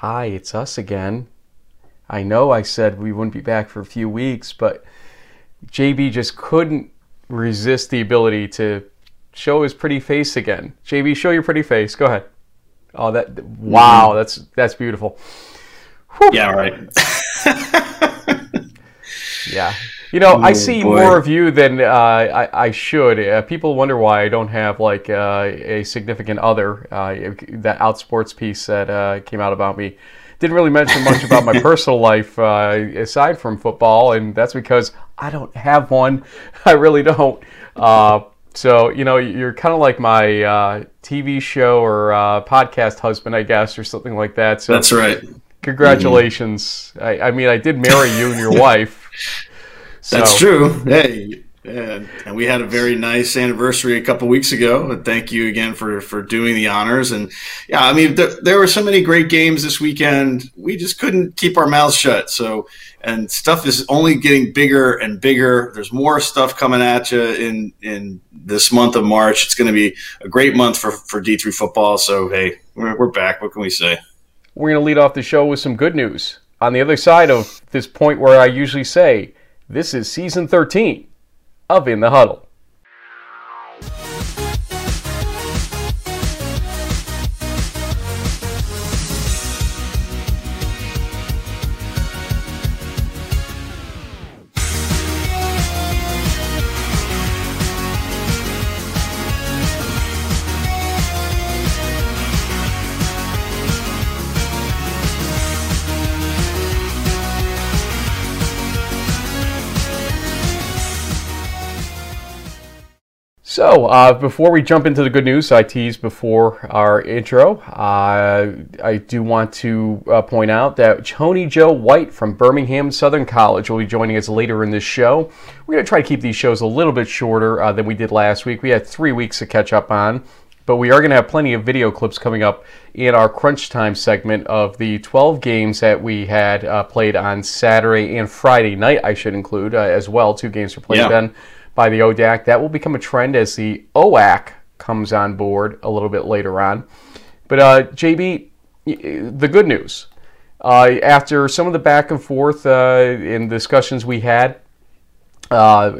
Hi, it's us again. I know I said we wouldn't be back for a few weeks, but JB just couldn't resist the ability to show his pretty face again. JB, show your pretty face. Go ahead. Oh, that mm-hmm. wow, that's that's beautiful. Whew. Yeah, right. yeah. You know, oh, I see boy. more of you than uh, I, I, should. Uh, people wonder why I don't have like uh, a significant other. Uh, that outsports piece that uh, came out about me didn't really mention much about my personal life uh, aside from football, and that's because I don't have one. I really don't. so you know, you're kind of like my TV show or podcast husband, I guess, or something like that. So that's right. Congratulations. Mm-hmm. I, I mean, I did marry you and your wife. So. That's true. Hey, and, and, we had a very nice anniversary a couple weeks ago. And thank you again for for doing the honors. And yeah, I mean, there, there were so many great games this weekend. We just couldn't keep our mouths shut. So, and stuff is only getting bigger and bigger. There's more stuff coming at you in in this month of March. It's going to be a great month for for D three football. So hey, we're, we're back. What can we say? We're going to lead off the show with some good news. On the other side of this point where I usually say this is season 13 of In the Huddle. So, uh, before we jump into the good news, I teased before our intro, uh, I do want to uh, point out that Tony Joe White from Birmingham Southern College will be joining us later in this show. We're going to try to keep these shows a little bit shorter uh, than we did last week. We had three weeks to catch up on, but we are going to have plenty of video clips coming up in our crunch time segment of the 12 games that we had uh, played on Saturday and Friday night, I should include uh, as well. Two games were played yeah. then by the ODAC. That will become a trend as the OAC comes on board a little bit later on. But uh, JB, the good news uh, after some of the back and forth uh, in discussions we had, uh,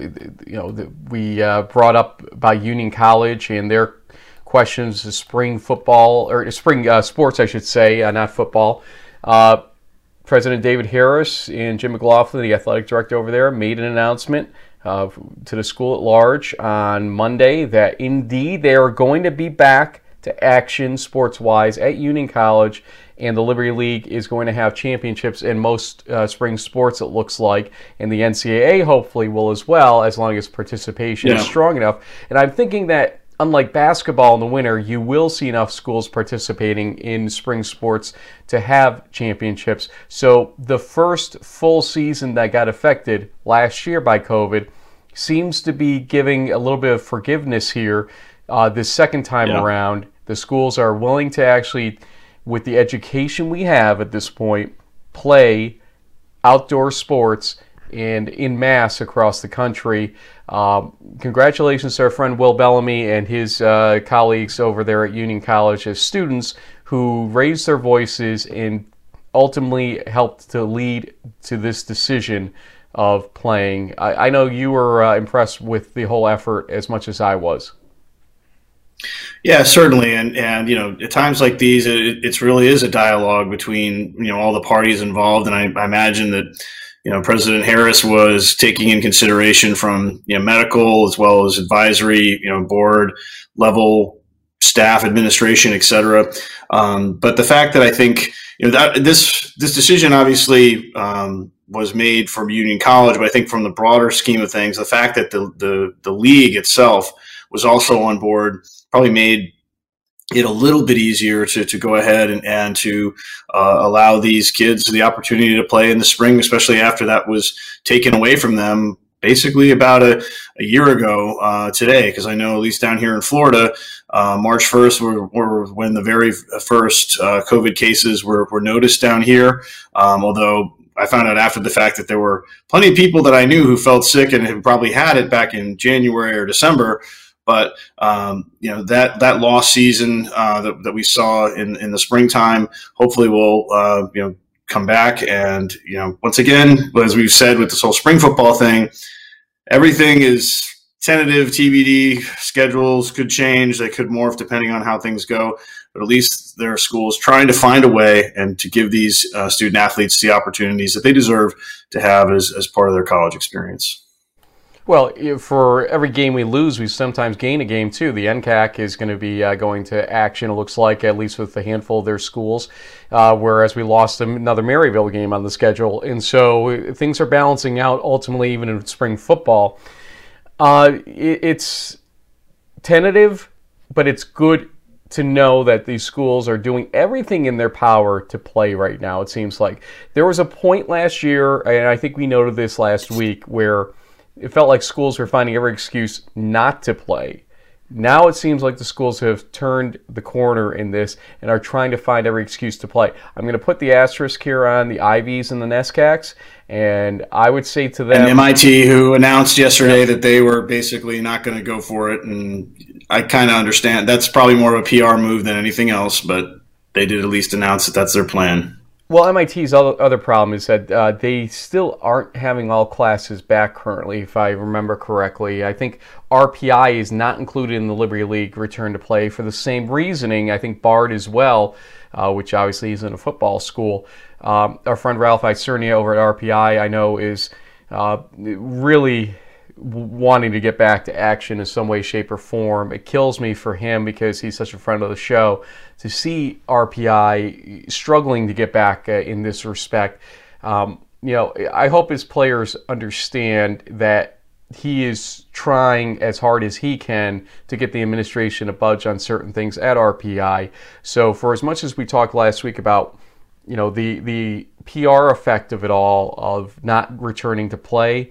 you know, the, we uh, brought up by Union College and their questions of spring football or spring uh, sports, I should say, not football. President David Harris and Jim McLaughlin, the athletic director over there, made an announcement uh, to the school at large on Monday that indeed they are going to be back to action sports wise at Union College. And the Liberty League is going to have championships in most uh, spring sports, it looks like. And the NCAA hopefully will as well, as long as participation yeah. is strong enough. And I'm thinking that unlike basketball in the winter, you will see enough schools participating in spring sports to have championships. So the first full season that got affected last year by COVID seems to be giving a little bit of forgiveness here uh, this second time yeah. around. The schools are willing to actually, with the education we have at this point, play outdoor sports and in mass across the country. Um, congratulations to our friend Will Bellamy and his uh, colleagues over there at Union College as students who raised their voices and ultimately helped to lead to this decision of playing. I, I know you were uh, impressed with the whole effort as much as I was. Yeah, certainly, and and you know, at times like these, it it's really is a dialogue between you know all the parties involved, and I, I imagine that you know President Harris was taking in consideration from you know medical as well as advisory, you know, board level staff, administration, et cetera. Um, but the fact that I think you know that this this decision obviously um, was made from Union College, but I think from the broader scheme of things, the fact that the the, the league itself was also on board probably made it a little bit easier to, to go ahead and, and to uh, allow these kids the opportunity to play in the spring, especially after that was taken away from them basically about a, a year ago uh, today, because I know at least down here in Florida, uh, March 1st were, were, when the very first uh, COVID cases were, were noticed down here. Um, although I found out after the fact that there were plenty of people that I knew who felt sick and had probably had it back in January or December. But um, you know that that lost season uh, that, that we saw in in the springtime, hopefully will uh, you know come back. And you know once again, as we've said with this whole spring football thing, everything is tentative TBD. Schedules could change; they could morph depending on how things go. But at least there are schools trying to find a way and to give these uh, student athletes the opportunities that they deserve to have as, as part of their college experience. Well, for every game we lose, we sometimes gain a game too. The NCAC is going to be uh, going to action, it looks like, at least with a handful of their schools, uh, whereas we lost another Maryville game on the schedule. And so uh, things are balancing out ultimately, even in spring football. Uh, it, it's tentative, but it's good to know that these schools are doing everything in their power to play right now, it seems like. There was a point last year, and I think we noted this last week, where it felt like schools were finding every excuse not to play. Now it seems like the schools have turned the corner in this and are trying to find every excuse to play. I'm going to put the asterisk here on the Ivies and the NESCACs, and I would say to them. And MIT, who announced yesterday that they were basically not going to go for it, and I kind of understand. That's probably more of a PR move than anything else, but they did at least announce that that's their plan. Well, MIT's other, problem is that uh, they still aren't having all classes back currently, if I remember correctly. I think RPI is not included in the Liberty League return to play for the same reasoning. I think Bard as well, uh, which obviously isn't a football school. Um, our friend Ralph Isernia over at RPI, I know, is uh, really wanting to get back to action in some way, shape, or form. It kills me for him because he's such a friend of the show to see RPI struggling to get back uh, in this respect. Um, you know, I hope his players understand that he is trying as hard as he can to get the administration to budge on certain things at RPI. So, for as much as we talked last week about, you know, the the PR effect of it all, of not returning to play.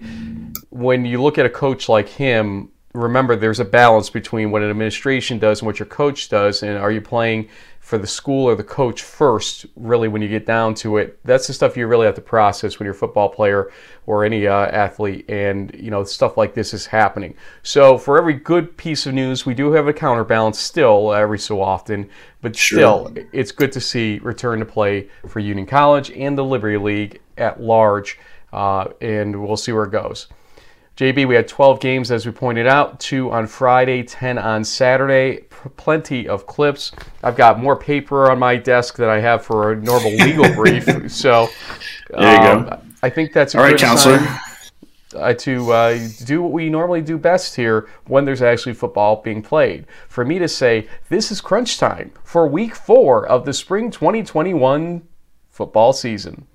When you look at a coach like him, remember there's a balance between what an administration does and what your coach does. And are you playing for the school or the coach first, really, when you get down to it. That's the stuff you really have to process when you're a football player or any uh, athlete, and you know stuff like this is happening. So for every good piece of news, we do have a counterbalance still every so often, but sure. still, it's good to see return to play for Union College and the Liberty League at large, uh, and we'll see where it goes. JB, we had 12 games, as we pointed out, two on Friday, 10 on Saturday. P- plenty of clips. I've got more paper on my desk than I have for a normal legal brief. So, there you um, go. I think that's a All right, counselor. Uh, to uh, do what we normally do best here when there's actually football being played. For me to say, this is crunch time for week four of the spring 2021 football season.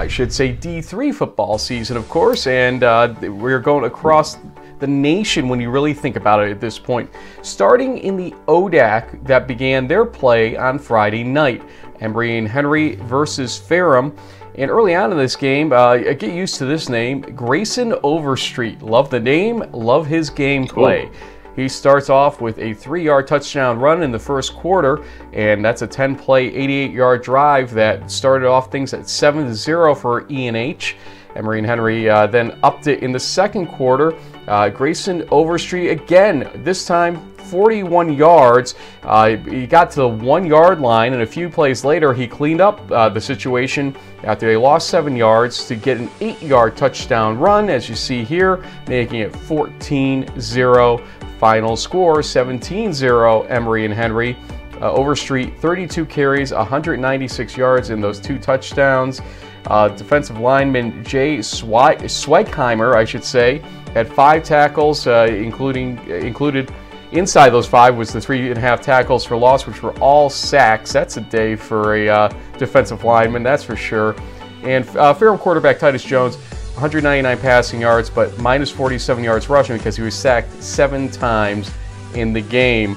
I should say D3 football season, of course, and uh, we're going across the nation when you really think about it at this point. Starting in the ODAC that began their play on Friday night. Emory and Henry versus Ferrum. And early on in this game, uh, get used to this name, Grayson Overstreet. Love the name, love his gameplay. Cool. He starts off with a three yard touchdown run in the first quarter, and that's a 10 play, 88 yard drive that started off things at 7 0 for ENH. And Marine Henry uh, then upped it in the second quarter. Uh, Grayson Overstreet again, this time 41 yards. Uh, he got to the one yard line, and a few plays later, he cleaned up uh, the situation after they lost seven yards to get an eight yard touchdown run, as you see here, making it 14 0 Final score 17 0 Emory and Henry. Uh, Overstreet 32 carries, 196 yards in those two touchdowns. Uh, defensive lineman Jay Schweigheimer, I should say, had five tackles, uh, including included inside those five was the three and a half tackles for loss, which were all sacks. That's a day for a uh, defensive lineman, that's for sure. And uh, Ferrum quarterback Titus Jones 199 passing yards, but minus 47 yards rushing because he was sacked seven times in the game.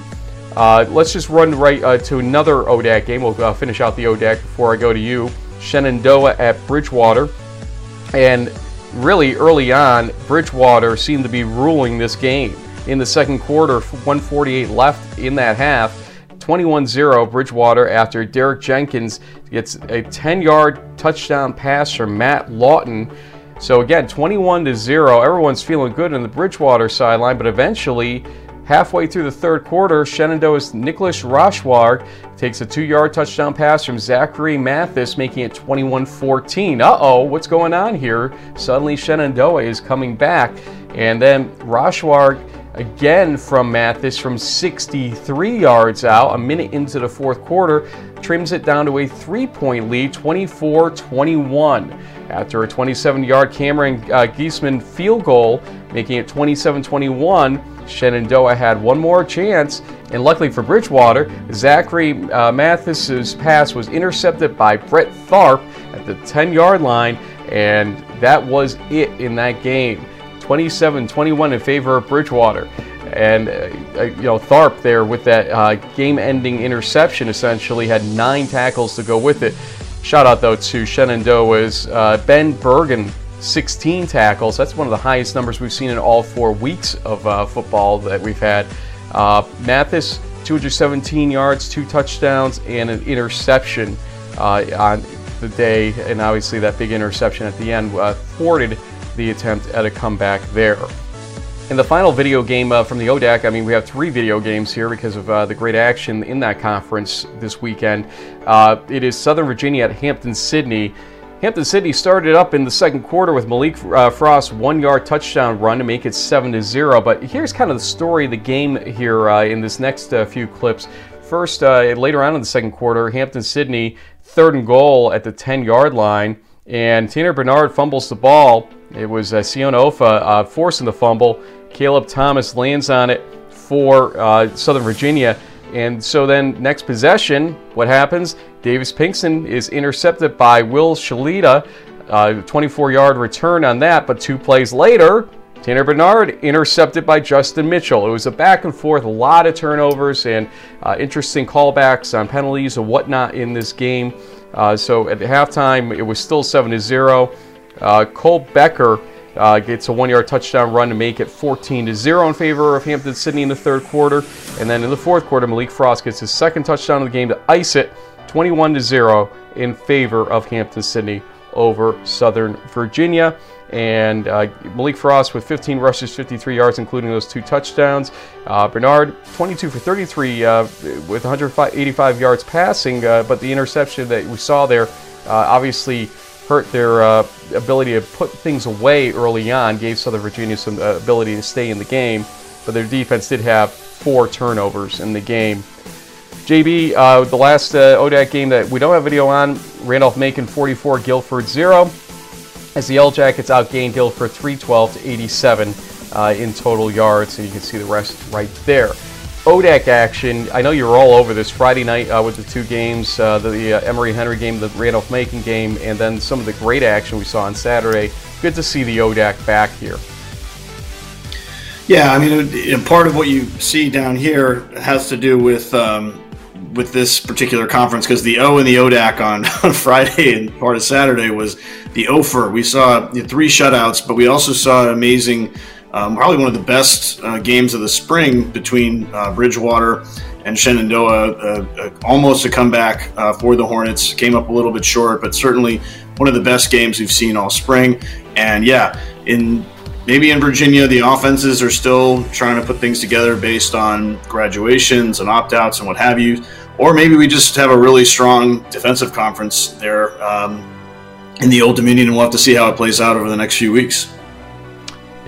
Uh, let's just run right uh, to another ODAC game. We'll uh, finish out the ODAC before I go to you. Shenandoah at Bridgewater. And really early on, Bridgewater seemed to be ruling this game. In the second quarter, 148 left in that half. 21 0 Bridgewater after Derek Jenkins gets a 10 yard touchdown pass from Matt Lawton. So again, 21 to 0. Everyone's feeling good on the Bridgewater sideline, but eventually, halfway through the third quarter, Shenandoah's Nicholas Rochwar takes a two yard touchdown pass from Zachary Mathis, making it 21 14. Uh oh, what's going on here? Suddenly, Shenandoah is coming back. And then Rochwar again from Mathis from 63 yards out, a minute into the fourth quarter, trims it down to a three point lead, 24 21. After a 27 yard Cameron uh, field goal, making it 27 21, Shenandoah had one more chance, and luckily for Bridgewater, Zachary uh, Mathis's pass was intercepted by Brett Tharp at the 10 yard line, and that was it in that game. 27-21 in favor of Bridgewater. And uh, you know Tharp there with that uh, game-ending interception essentially had nine tackles to go with it. Shout out though to Shenandoah's uh, Ben Bergen, 16 tackles. That's one of the highest numbers we've seen in all four weeks of uh, football that we've had. Uh, Mathis, 217 yards, two touchdowns, and an interception uh, on the day, and obviously that big interception at the end thwarted the attempt at a comeback there. In the final video game uh, from the ODAC, I mean, we have three video games here because of uh, the great action in that conference this weekend. Uh, it is Southern Virginia at Hampden Sydney. Hampden Sydney started up in the second quarter with Malik uh, Frost's one-yard touchdown run to make it seven to zero. But here's kind of the story of the game here uh, in this next uh, few clips. First, later on in the second quarter, Hampden Sydney third and goal at the 10-yard line, and Tanner Bernard fumbles the ball it was uh, Siona Ofa uh, forcing the fumble. Caleb Thomas lands on it for uh, Southern Virginia. And so then, next possession, what happens? Davis Pinkston is intercepted by Will Shalita. 24 yard return on that, but two plays later, Tanner Bernard intercepted by Justin Mitchell. It was a back and forth, a lot of turnovers and uh, interesting callbacks on penalties and whatnot in this game. Uh, so at halftime, it was still 7 to 0. Uh, Cole Becker uh, gets a one-yard touchdown run to make it 14 to zero in favor of Hampden Sydney in the third quarter, and then in the fourth quarter, Malik Frost gets his second touchdown of the game to ice it 21 to zero in favor of Hampden Sydney over Southern Virginia. And uh, Malik Frost with 15 rushes, 53 yards, including those two touchdowns. Uh, Bernard, 22 for 33 uh, with 185 yards passing, uh, but the interception that we saw there uh, obviously hurt their uh, ability to put things away early on, gave Southern Virginia some uh, ability to stay in the game, but their defense did have four turnovers in the game. JB, uh, the last uh, ODAC game that we don't have video on, Randolph Macon 44, Guilford 0, as the Yellow Jackets outgained Guilford 312 to 87 uh, in total yards, and you can see the rest right there. ODAC action. I know you were all over this Friday night uh, with the two games, uh, the uh, Emory Henry game, the Randolph Macon game, and then some of the great action we saw on Saturday. Good to see the ODAC back here. Yeah, I mean, part of what you see down here has to do with um, with this particular conference because the O and the ODAC on, on Friday and part of Saturday was the OFER. We saw three shutouts, but we also saw an amazing um, probably one of the best uh, games of the spring between uh, Bridgewater and Shenandoah. Uh, uh almost a comeback uh, for the Hornets. Came up a little bit short, but certainly one of the best games we've seen all spring. And yeah, in maybe in Virginia, the offenses are still trying to put things together based on graduations and opt outs and what have you. Or maybe we just have a really strong defensive conference there um, in the Old Dominion, and we'll have to see how it plays out over the next few weeks.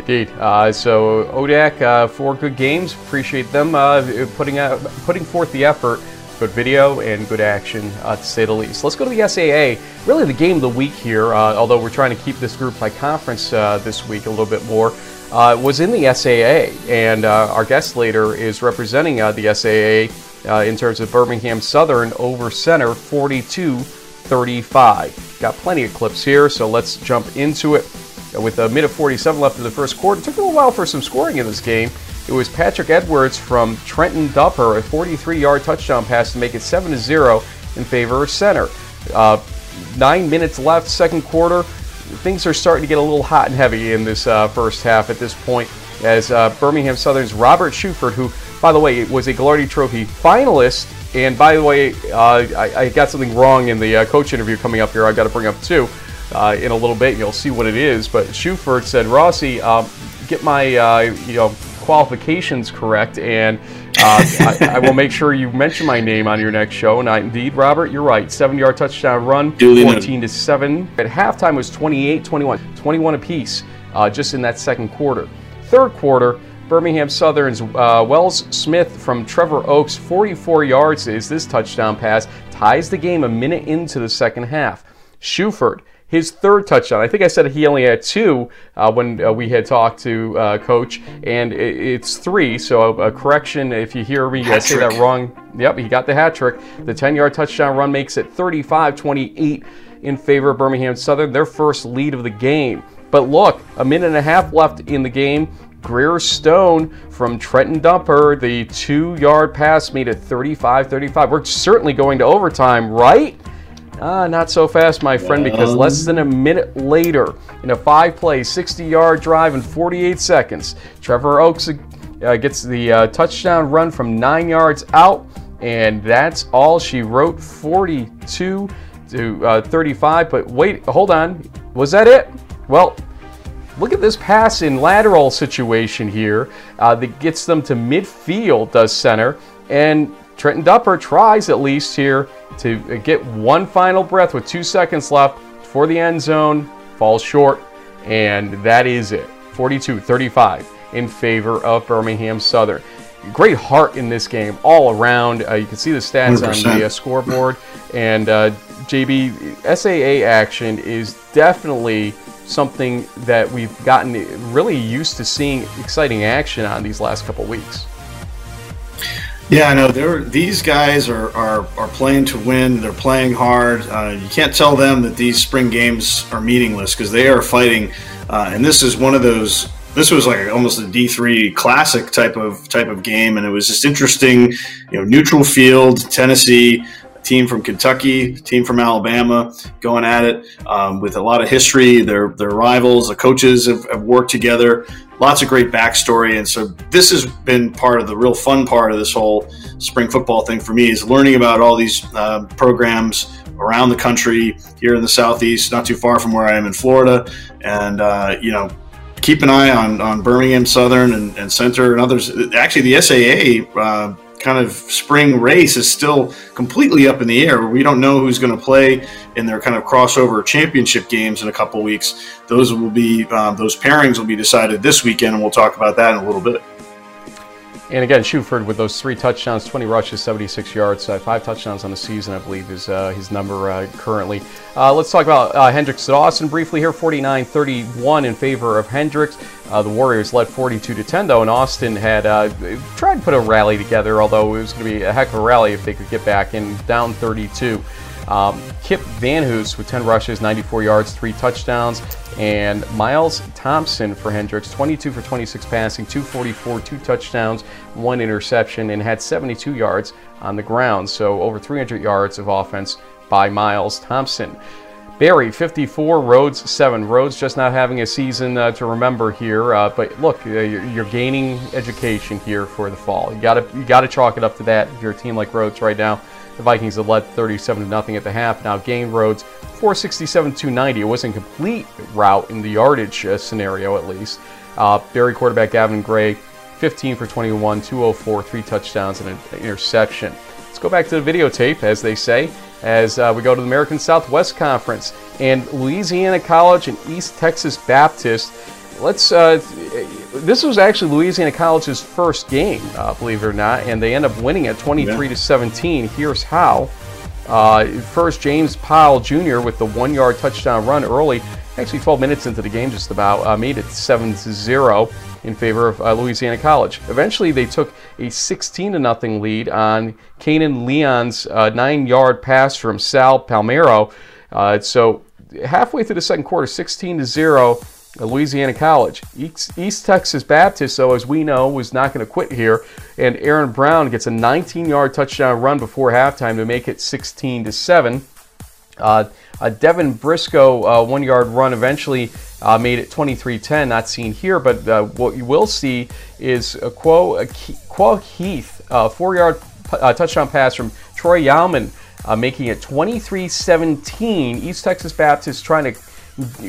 Indeed. Uh, so ODAC, uh, four good games. Appreciate them uh, putting out, putting forth the effort. Good video and good action, uh, to say the least. Let's go to the SAA. Really, the game of the week here. Uh, although we're trying to keep this group by conference this week a little bit more, was in the SAA, and our guest later is representing the SAA in terms of Birmingham Southern over Centre, 42-35. Got plenty of clips here, so let's jump into it. With a minute 47 left in the first quarter, it took a little while for some scoring in this game. It was Patrick Edwards from Trenton Dupper, a 43 yard touchdown pass to make it 7 0 in favor of Centre. Uh, nine minutes left, second quarter. Things are starting to get a little hot and heavy in this uh, first half at this point as uh, Birmingham Southern's Robert Shuford, who by the way, was a Gagliardi Trophy finalist. And by the way, uh, I, I, got something wrong in the uh, coach interview coming up here. I've got to bring up too uh, in a little bit. You'll see what it is. But Shuford said, Rossi, um, get my uh, you know qualifications correct, and uh, I, I, will make sure you mention my name on your next show. And I, indeed, Robert, you're right. Seven yard touchdown run, 14 to 7. At halftime was 28 21, 21 apiece uh, just in that second quarter. Third quarter, Birmingham Southern's uh, Wells Smith from Trevor Oaks, 44 yards is this touchdown pass, ties the game a minute into the second half. Shuford his third touchdown. I think I said he only had two uh, when uh, we had talked to uh, Coach, and it, it's three. So a, correction if you hear me I say that wrong. Yep, he got the hat trick. The 10 yard touchdown run makes it 35 28 in favor of Birmingham Southern, their first lead of the game. But look, a minute and a half left in the game. Greer Stone from Trenton Dumper, the two yard pass made it 35 35. We're certainly going to overtime, right? Ah, not so fast, my friend, because less than a minute later, in a five play, 60 yard drive in 48 seconds, Trevor Oaks uh, gets the uh, touchdown run from nine yards out, and that's all she wrote 42 to uh, 35. But wait, hold on. Was that it? Well, look at this pass in lateral situation here uh, that gets them to midfield, does Centre, and Trenton Dupper tries at least here to get one final breath with two seconds left for the end zone, falls short, and that is it. 42 35 in favor of Birmingham Southern. Great heart in this game all around. Uh, you can see the stats 100%. on the uh, scoreboard. And uh, JB, SAA action is definitely something that we've gotten really used to seeing exciting action on these last couple weeks. Yeah, I know. These guys are, are, are playing to win. They're playing hard. Uh, you can't tell them that these spring games are meaningless because they are fighting. Uh, and this is one of those. This was like almost a D three classic type of type of game, and it was just interesting. You know, neutral field, Tennessee team from Kentucky, team from Alabama, going at it um, with a lot of history. Their their rivals, the coaches have, have, worked together. Lots of great backstory, and so this has been part of the real fun part of this whole spring football thing for me is learning about all these uh, programs around the country here in the southeast, not too far from where I am in Florida, and uh, you know keep an eye on, on Birmingham Southern and, and Centre and others. Actually, the SAA uh, kind of spring race is still completely up in the air. We don't know who's going to play in their kind of crossover championship games in a couple weeks. Those will be um, those pairings will be decided this weekend, and we'll talk about that in a little bit. And again, Shuford with those three touchdowns, 20 rushes, 76 yards, uh, five touchdowns on the season, I believe, is uh, his number uh, currently. Uh, let's talk about uh, Hendrix Austin briefly here 49 31 in favor of Hendrix. Uh, the Warriors led 42 to 10, though, and Austin had tried to put a rally together, although it was going to be a heck of a rally if they could get back in down 32. Um, Kip Van Hoos with 10 rushes, 94 yards, three touchdowns, and Miles Thompson for Hendrix, 22 for 26 passing, 244, two touchdowns, one interception, and had 72 yards on the ground. So over 300 yards of offense by Miles Thompson. Berry, 54, Rhodes, 7. Rhodes just not having a season uh, to remember here, uh, but look, uh, you're, you're, gaining education here for the fall. You got you got to chalk it up to that if you're a team like Rhodes right now. The Vikings have led 37 to nothing at the half. Now gained Rhodes 467 290. It wasn't complete route in the yardage uh, scenario, at least. Uh, Berry quarterback Gavin Gray, 15 for 21, 204, three touchdowns, and an interception. Let's go back to the videotape, as they say, as uh, we go to the American Southwest Conference. And Louisiana College and East Texas Baptist let's. Uh, this was actually Louisiana College's first game, uh, believe it or not, and they end up winning it 23 yeah. to 17. Here's how. Uh, first, James Powell Jr. with the one-yard touchdown run early, actually 12 minutes into the game, just about uh, made it 7 0 in favor of uh, Louisiana College. Eventually, they took a 16 to nothing lead on Kanan Leon's uh, nine-yard pass from Sal Palmero. so halfway through the second quarter, 16 to 0 Louisiana College. East, Texas Baptist, though, as we know, was not going to quit here, and Aaron Brown gets a 19-yard touchdown run before halftime to make it 16 to seven. Uh, uh, Devin Briscoe, uh, one yard run, eventually uh, made it 23 10, not seen here, but uh, what you will see is a Quo, Quo Heath, four yard touchdown pass from Troy Yalman, making it 23 17. East Texas Baptist trying to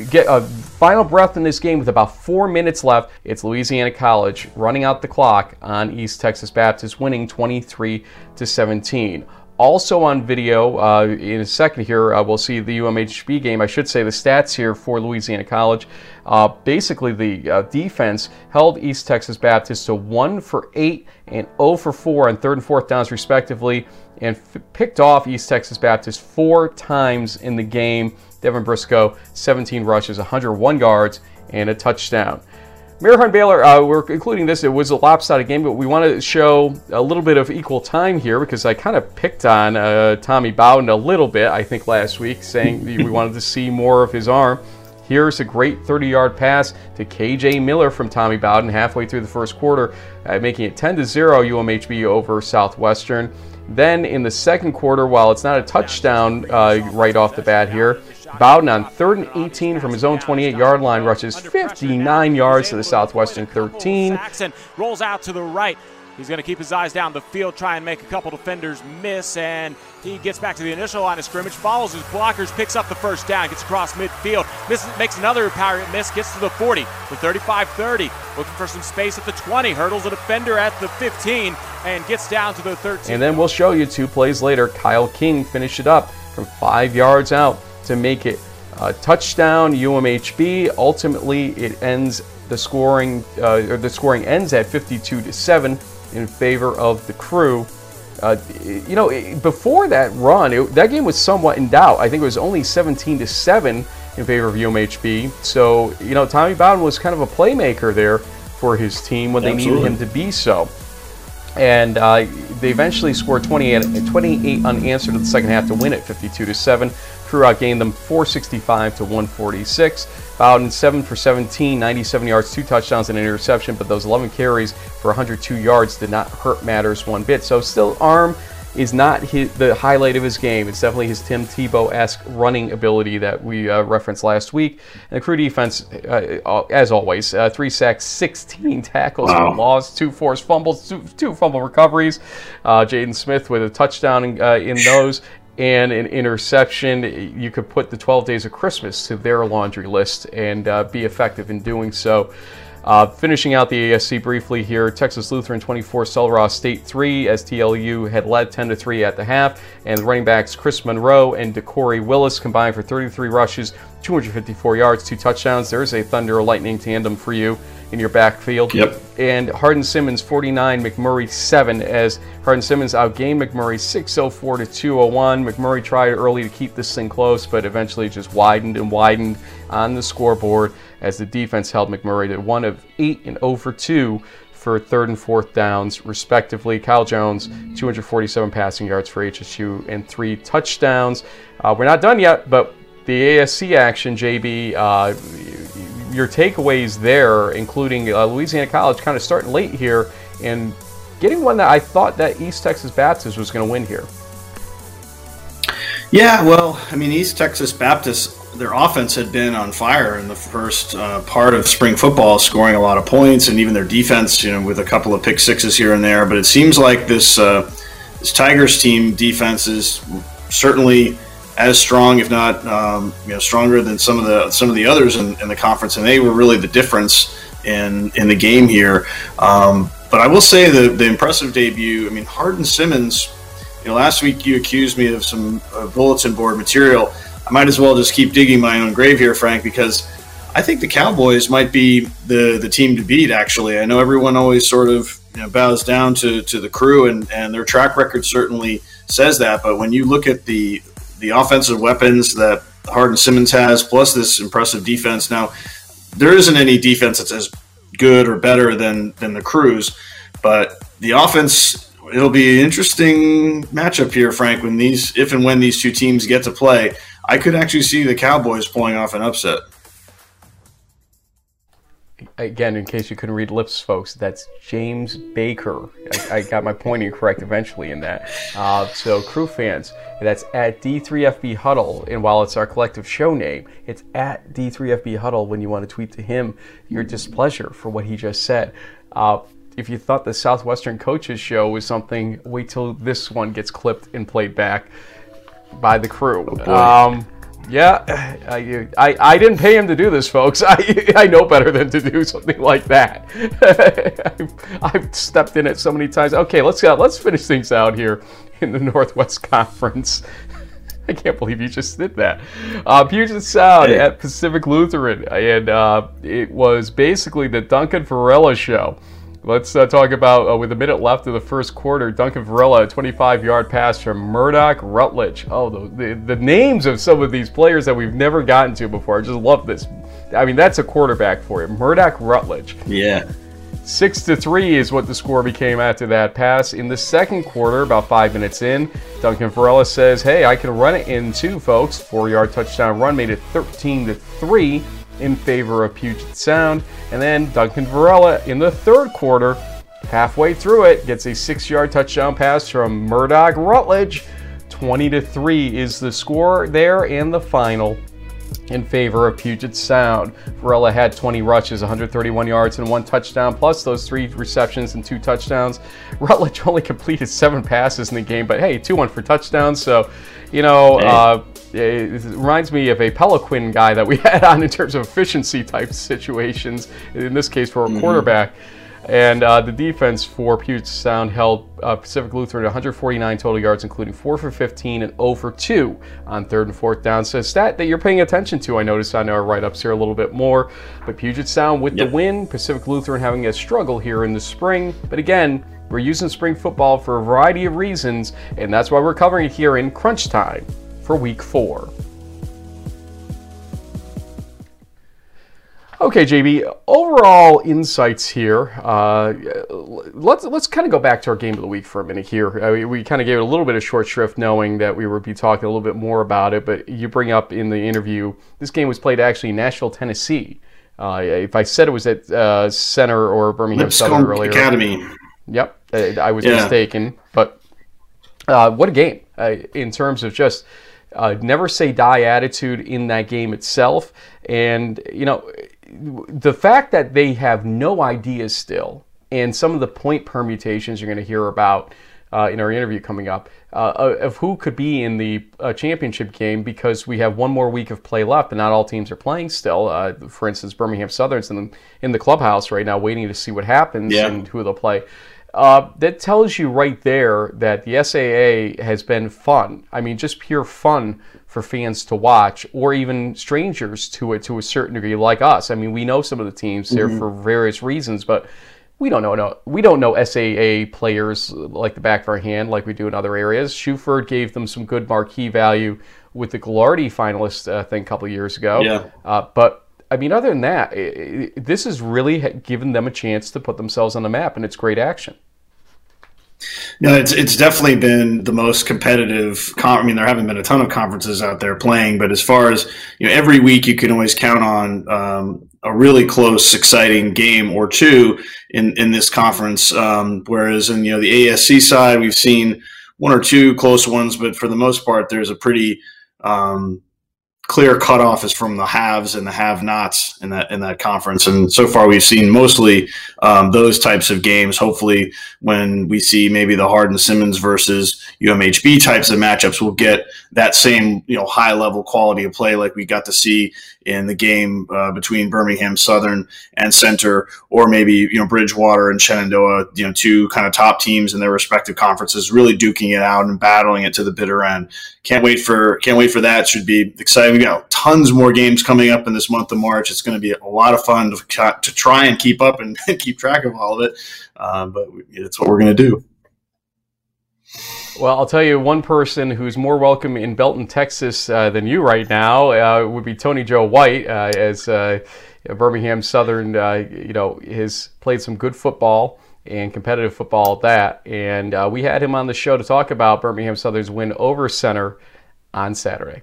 get a final breath in this game with about four minutes left. It's Louisiana College running out the clock on East Texas Baptist, winning 23 to 17. Also on video, uh, in a second here, uh, we'll see the UMHB game. I should say the stats here for Louisiana College. Uh, basically, the uh, defense held East Texas Baptist to 1 for 8 and 0 for 4 on third and fourth downs, respectively, and picked off East Texas Baptist four times in the game. Devin Briscoe, 17 rushes, 101 yards, and a touchdown. Mary Baylor, uh, we're including this. It was a lopsided game, but we want to show a little bit of equal time here because I kind of picked on uh, Tommy Bowden a little bit, I think, last week, saying we wanted to see more of his arm. Here's a great 30 yard pass to KJ Miller from Tommy Bowden halfway through the first quarter, uh, making it 10 0 UMHB over Southwestern. Then in the second quarter, while it's not a touchdown uh, right off the bat here, Bowden on third and 18 from his own 28 yard line rushes 59 yards to the Southwestern 13. Saxon rolls out to the right. He's going to keep his eyes down the field, try and make a couple defenders miss, and he gets back to the initial line of scrimmage, follows his blockers, picks up the first down, gets across midfield, misses, makes another power miss, gets to the 40, the 35-30, looking for some space at the 20, hurdles a defender at the 15, and gets down to the 13. And then we'll show you two plays later, Kyle King finished it up from five yards out to make it a touchdown UMHB. Ultimately, it ends the scoring uh, or the scoring ends at 52 to seven in favor of the crew. Uh, you know, before that run, it, that game was somewhat in doubt. I think it was only 17 to seven in favor of UMHB. So you know, Tommy Bowden was kind of a playmaker there for his team when they Absolutely. needed him to be so. And uh, they eventually scored 28, 28 unanswered in the second half to win it 52 to seven. Crew outgained them 465 to 146. Bowden 7 for 17, 97 yards, two touchdowns and an interception, but those 11 carries for 102 yards did not hurt matters one bit. So still arm is not his, the highlight of his game. It's definitely his Tim Tebow-esque running ability that we uh, referenced last week. And the crew defense, uh, as always, uh, three sacks, 16 tackles wow. for loss, two forced fumbles, two, two fumble recoveries. Uh, Jaden Smith with a touchdown in, uh, in those, and an interception, you could put the 12 days of Christmas to their laundry list and uh, be effective in doing so. Uh, finishing out the ASC briefly here, Texas Lutheran 24, Sul State 3, as TLU had led 10 to 3 at the half, and running backs Chris Monroe and DeCorey Willis combined for 33 rushes, 254 yards, two touchdowns. There's a Thunder Lightning tandem for you in your backfield. Yep. And Hardin Simmons 49, McMurry 7, as Hardin Simmons outgained McMurry 604 to 201. McMurry tried early to keep this thing close, but eventually just widened and widened on the scoreboard as the defense held McMurry to one of 8 and over 2 for third and fourth downs, respectively. Kyle Jones, 247 passing yards for HSU and three touchdowns. Uh, we're not done yet, but the ASC action, JB, uh, your takeaways there, including uh, Louisiana College kind of starting late here and getting one that I thought that East Texas Baptist was going to win here. Yeah, well, I mean, East Texas Baptist, their offense had been on fire in the first uh, part of spring football, scoring a lot of points, and even their defense, you know, with a couple of pick sixes here and there. But it seems like this uh, this Tigers team defense is certainly as strong, if not um, you know, stronger than some of the some of the others in, in, the conference, and they were really the difference in in the game here. Um, but I will say the the impressive debut. I mean, Hardin Simmons. You know, last week you accused me of some uh, bulletin board material. I might as well just keep digging my own grave here, Frank, because I think the Cowboys might be the the team to beat. Actually, I know everyone always sort of you know, bows down to to the crew, and and their track record certainly says that. But when you look at the the offensive weapons that Hardin Simmons has, plus this impressive defense. Now, there isn't any defense that's as good or better than than the Crews, but the offense. It'll be an interesting matchup here, Frank. When these, if and when these two teams get to play, I could actually see the Cowboys pulling off an upset. Again, in case you couldn't read lips, folks, that's James Baker. I, I got my pointing correct eventually in that. Uh, so, crew fans, that's at D3FB Huddle. And while it's our collective show name, it's at D3FB Huddle when you want to tweet to him your displeasure for what he just said. Uh, if you thought the Southwestern Coaches Show was something, wait till this one gets clipped and played back by the crew. Oh um, yeah, I, I, I, didn't pay him to do this, folks. I, I know better than to do something like that. I've, I've, stepped in it so many times. Okay, let's uh, let's finish things out here in the Northwest Conference. I can't believe you just did that. Uh, Puget Sound at Pacific Lutheran, and uh, it was basically the Duncan Varela show. Let's uh, talk about, uh, with a minute left of the first quarter, Duncan Varela, a 25 yard pass from Murdoch Rutledge. Oh, the, the, the, names of some of these players that we've never gotten to before. I just love this. I mean, that's a quarterback for you. Murdoch Rutledge. Yeah. Six to three is what the score became after that pass. In the second quarter, about five minutes in, Duncan Varela says, "Hey, I can run it in two, folks." Four-yard touchdown run made it 13 to three in favor of Puget Sound. And then Duncan Varela in the third quarter, halfway through it, gets a six yard touchdown pass from Murdoch Rutledge. 20 to 3 is the score there and the final in favor of Puget Sound. Varela had 20 rushes, 131 yards, and one touchdown, plus those three receptions and two touchdowns. Rutledge only completed seven passes in the game, but hey, 2 1 for touchdowns. So, you know, hey. uh, it reminds me of a Peliquin guy that we had on in terms of efficiency type situations, in this case for a mm-hmm. quarterback. And uh, the defense for Puget Sound held uh, Pacific Lutheran 149 total yards, including 4 for 15 and 0 for 2 on third and fourth down. So, a stat that you're paying attention to, I noticed on our write ups here a little bit more. But Puget Sound with yep. the win, Pacific Lutheran having a struggle here in the spring. But again, we're using spring football for a variety of reasons, and that's why we're covering it here in crunch time for week four. Okay, JB. Overall insights here. Uh, let's let's kind of go back to our game of the week for a minute here. Uh, we, we kind of gave it a little bit of short shrift, knowing that we would be talking a little bit more about it. But you bring up in the interview, this game was played actually in Nashville, Tennessee. Uh, if I said it was at uh, Centre or Birmingham Lipscomb Southern earlier, Academy. Yep, uh, I was yeah. mistaken. But uh, what a game in terms of just uh, never say die attitude in that game itself. And, you know, the fact that they have no ideas still, and some of the point permutations you're going to hear about uh, in our interview coming up, uh, of who could be in the uh, championship game because we have one more week of play left and not all teams are playing still. Uh, for instance, Birmingham Southern's in the, in the clubhouse right now waiting to see what happens yeah. and who they'll play. Uh, that tells you right there that the SAA has been fun. I mean, just pure fun for fans to watch, or even strangers to it to a certain degree, like us. I mean, we know some of the teams there mm-hmm. for various reasons, but we don't know no, we don't know SAA players like the back of our hand like we do in other areas. Shuford gave them some good marquee value with the Gagliardi finalist uh, thing a couple years ago. Yeah. Uh, but I mean, other than that, it, it, this has really given them a chance to put themselves on the map, and it's great action. No, it's it's definitely been the most competitive. I mean, there haven't been a ton of conferences out there playing, but as far as you know, every week you can always count on um, a really close, exciting game or two in in this conference. Um, whereas in you know the ASC side, we've seen one or two close ones, but for the most part, there's a pretty um, clear cutoff is from the haves and the have-nots in that in that conference. And so far, we've seen mostly um, those types of games. Hopefully, when we see maybe the Hardin Simmons versus UMHB types of matchups, we'll get that same you know high level quality of play like we got to see in the game uh, between Birmingham Southern and Centre, or maybe you know Bridgewater and Shenandoah, you know two kind of top teams in their respective conferences, really duking it out and battling it to the bitter end. Can't wait for can't wait for that. Should be exciting. We got tons more games coming up in this month of March. It's going to be a lot of fun to, to try and keep up and keep track of all of it. Uh, but it's what we're going to do. Well, I'll tell you one person who's more welcome in Belton, Texas uh, than you right now uh, would be Tony Joe White, uh, as uh, Birmingham Southern, uh, you know, has played some good football and competitive football at that. And uh, we had him on the show to talk about Birmingham Southern's win over Centre on Saturday.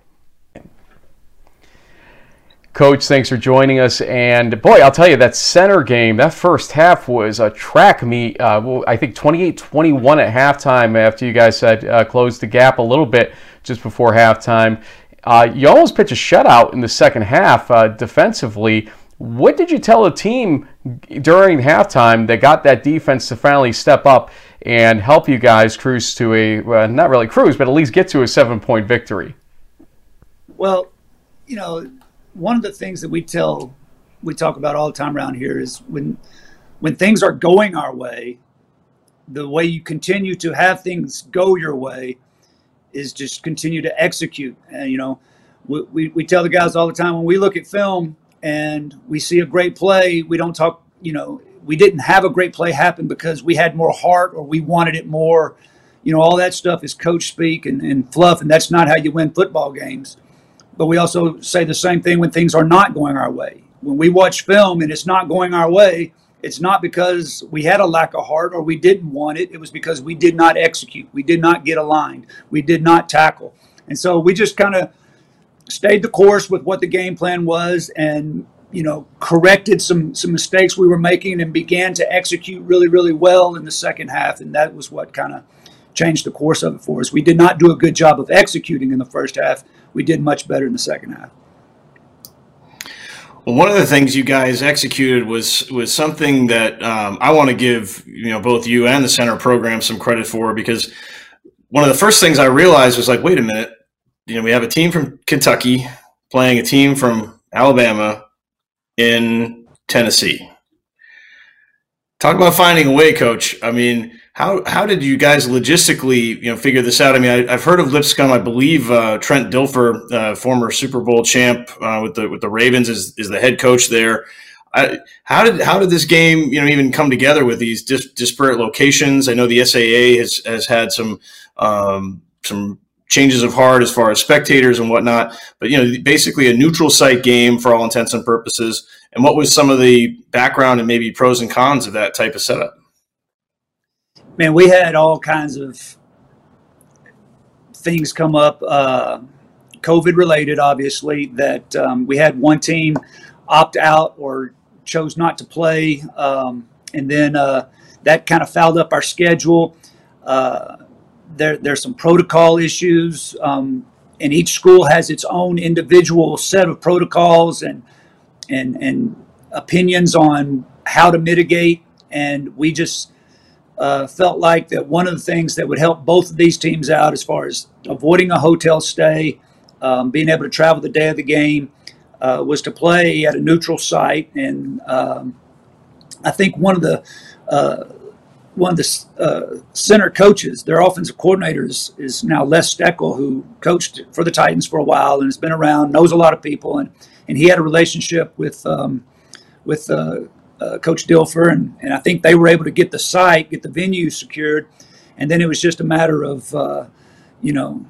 Coach, thanks for joining us. And boy, I'll tell you, that Centre game, that first half was a track meet. Uh, I think 28 21 at halftime after you guys had uh, closed the gap a little bit just before halftime. Uh, you almost pitched a shutout in the second half uh, defensively. What did you tell the team during halftime that got that defense to finally step up and help you guys cruise to a, well, not really cruise, but at least get to a seven point victory? Well, you know, one of the things that we tell we talk about all the time around here is when when things are going our way, the way you continue to have things go your way is just continue to execute. And you know, we, we, we tell the guys all the time when we look at film and we see a great play, we don't talk, you know, we didn't have a great play happen because we had more heart or we wanted it more. You know, all that stuff is coach speak and, and fluff, and that's not how you win football games. But we also say the same thing when things are not going our way. When we watch film and it's not going our way, it's not because we had a lack of heart or we didn't want it. It was because we did not execute. We did not get aligned. We did not tackle. And so we just kind of stayed the course with what the game plan was and you know corrected some some mistakes we were making and began to execute really really well in the second half and that was what kind of changed the course of it for us. We did not do a good job of executing in the first half. We did much better in the second half. Well, one of the things you guys executed was was something that um, I want to give you know both you and the Centre program some credit for because one of the first things I realized was like, wait a minute, you know, we have a team from Kentucky playing a team from Alabama in Tennessee. Talk about finding a way, coach. I mean, how how did you guys logistically, you know, figure this out? I mean, I, have heard of Lipscomb. I believe uh, Trent Dilfer, uh, former Super Bowl champ uh, with the with the Ravens, is is the head coach there. I, how did how did this game, you know, even come together with these dis- disparate locations? I know the SAA has has had some um, some changes of heart as far as spectators and whatnot, but you know, basically a neutral site game for all intents and purposes. And what was some of the background and maybe pros and cons of that type of setup? Man, we had all kinds of things come up, uh, COVID related, obviously, that um, we had one team opt out or chose not to play. Um, and then uh, that kind of fouled up our schedule. Uh, there, there's some protocol issues, um, and each school has its own individual set of protocols and and and opinions on how to mitigate. And we just uh, felt like that one of the things that would help both of these teams out as far as avoiding a hotel stay, um, being able to travel the day of the game, uh, was to play at a neutral site. And um, I think one of the uh, one of the uh, Centre coaches, their offensive coordinators, is now Les Steckel, who coached for the Titans for a while and has been around, knows a lot of people, and and he had a relationship with um, with uh, Coach Dilfer, and, and I think they were able to get the site, get the venue secured, and then it was just a matter of, uh, you know,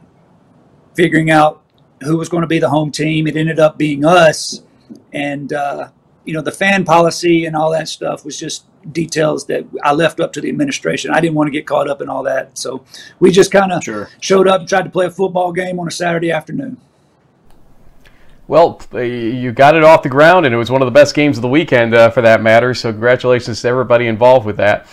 figuring out who was going to be the home team. It ended up being us, and uh, you know, the fan policy and all that stuff was just details that I left up to the administration. I didn't want to get caught up in all that, so we just kind of sure. showed up and tried to play a football game on a Saturday afternoon. Well, you got it off the ground, and it was one of the best games of the weekend, uh, for that matter. So, congratulations to everybody involved with that.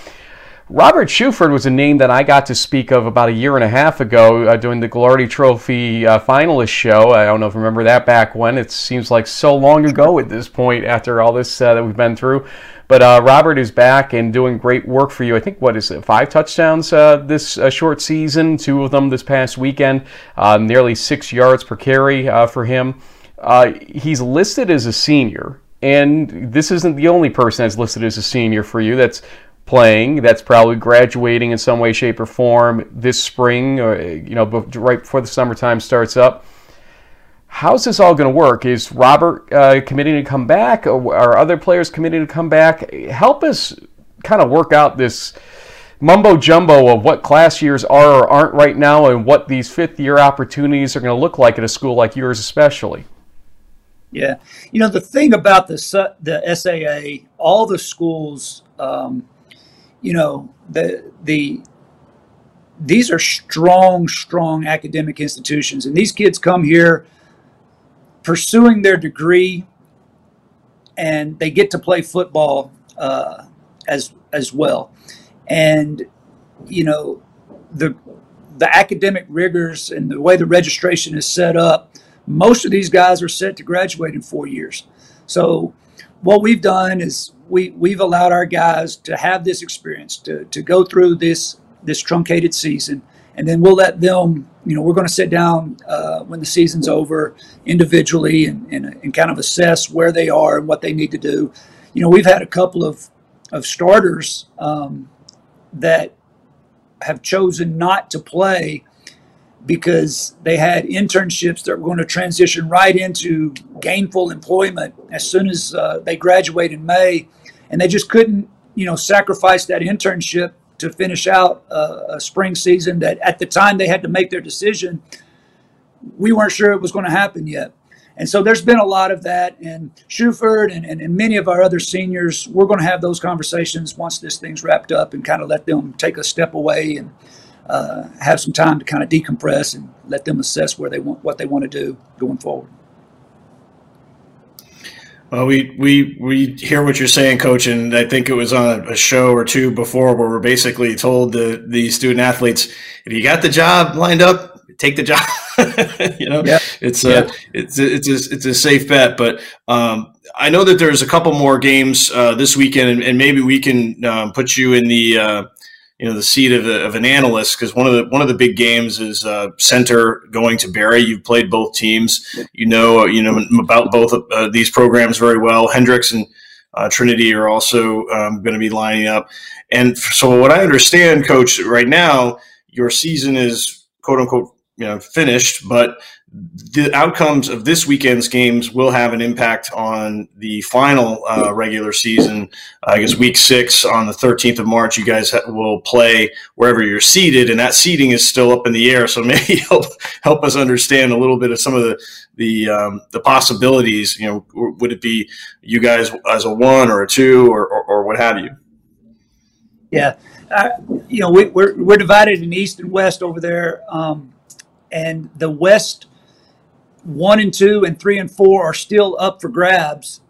Robert Shuford was a name that I got to speak of about a year and a half ago uh, doing the Gagliardi Trophy uh, finalist show. I don't know if you remember that back when. It seems like so long ago at this point after all this uh, that we've been through. But uh, Robert is back and doing great work for you. I think, what is it, five touchdowns uh, this uh, short season, two of them this past weekend, nearly six yards per carry for him. Uh, he's listed as a senior, and this isn't the only person that's listed as a senior for you that's playing, that's probably graduating in some way, shape, or form this spring, or you know, right before the summertime starts up. How's this all going to work? Is Robert uh, committing to come back, are other players committing to come back? Help us kind of work out this mumbo jumbo of what class years are or aren't right now, and what these fifth year opportunities are going to look like at a school like yours, especially. Yeah, you know the thing about the the SAA, all the schools, um, you know the the these are strong, strong academic institutions, and these kids come here pursuing their degree and they get to play football uh, as as well. And you know the the academic rigors and the way the registration is set up, most of these guys are set to graduate in four years. So what we've done is we we've allowed our guys to have this experience to to go through this this truncated season, and then we'll let them. You know, we're going to sit down uh, when the season's over individually and, and, and kind of assess where they are and what they need to do. You know, we've had a couple of of starters um, that have chosen not to play because they had internships that were going to transition right into gainful employment as soon as uh, they graduate in May, and they just couldn't, you know, sacrifice that internship to finish out a, a spring season that at the time they had to make their decision, we weren't sure it was going to happen yet. And so there's been a lot of that. And Shuford and, and, and, many of our other seniors, we're going to have those conversations once this thing's wrapped up and kind of let them take a step away and uh, have some time to kind of decompress and let them assess where they want what they want to do going forward. Well, we, we we hear what you're saying, Coach, and I think it was on a show or two before where we're basically told the the student athletes, if you got the job lined up, take the job. you know, yeah. it's a yeah. it's a, it's a, it's a safe bet. But um, I know that there's a couple more games uh, this weekend, and, and, maybe we can um, put you in the uh, you know the seat of, of an analyst because one of the one of the big games is uh, Centre going to Berry. You've played both teams, you know you know about both uh, these programs very well. Hendrix and uh, Trinity are also um, going to be lining up, and so what I understand, Coach, right now your season is quote unquote you know finished, but the outcomes of this weekend's games will have an impact on the final uh, regular season. I guess week six on the 13th of March, you guys will play wherever you're seated, and that seating is still up in the air. So maybe help help us understand a little bit of some of the the um, the possibilities. You know, would it be you guys as a one or a two or, or, or what have you? Yeah, uh, you know, we, are we're, we're divided in east and west over there. Um, and the West one and two and three and four are still up for grabs.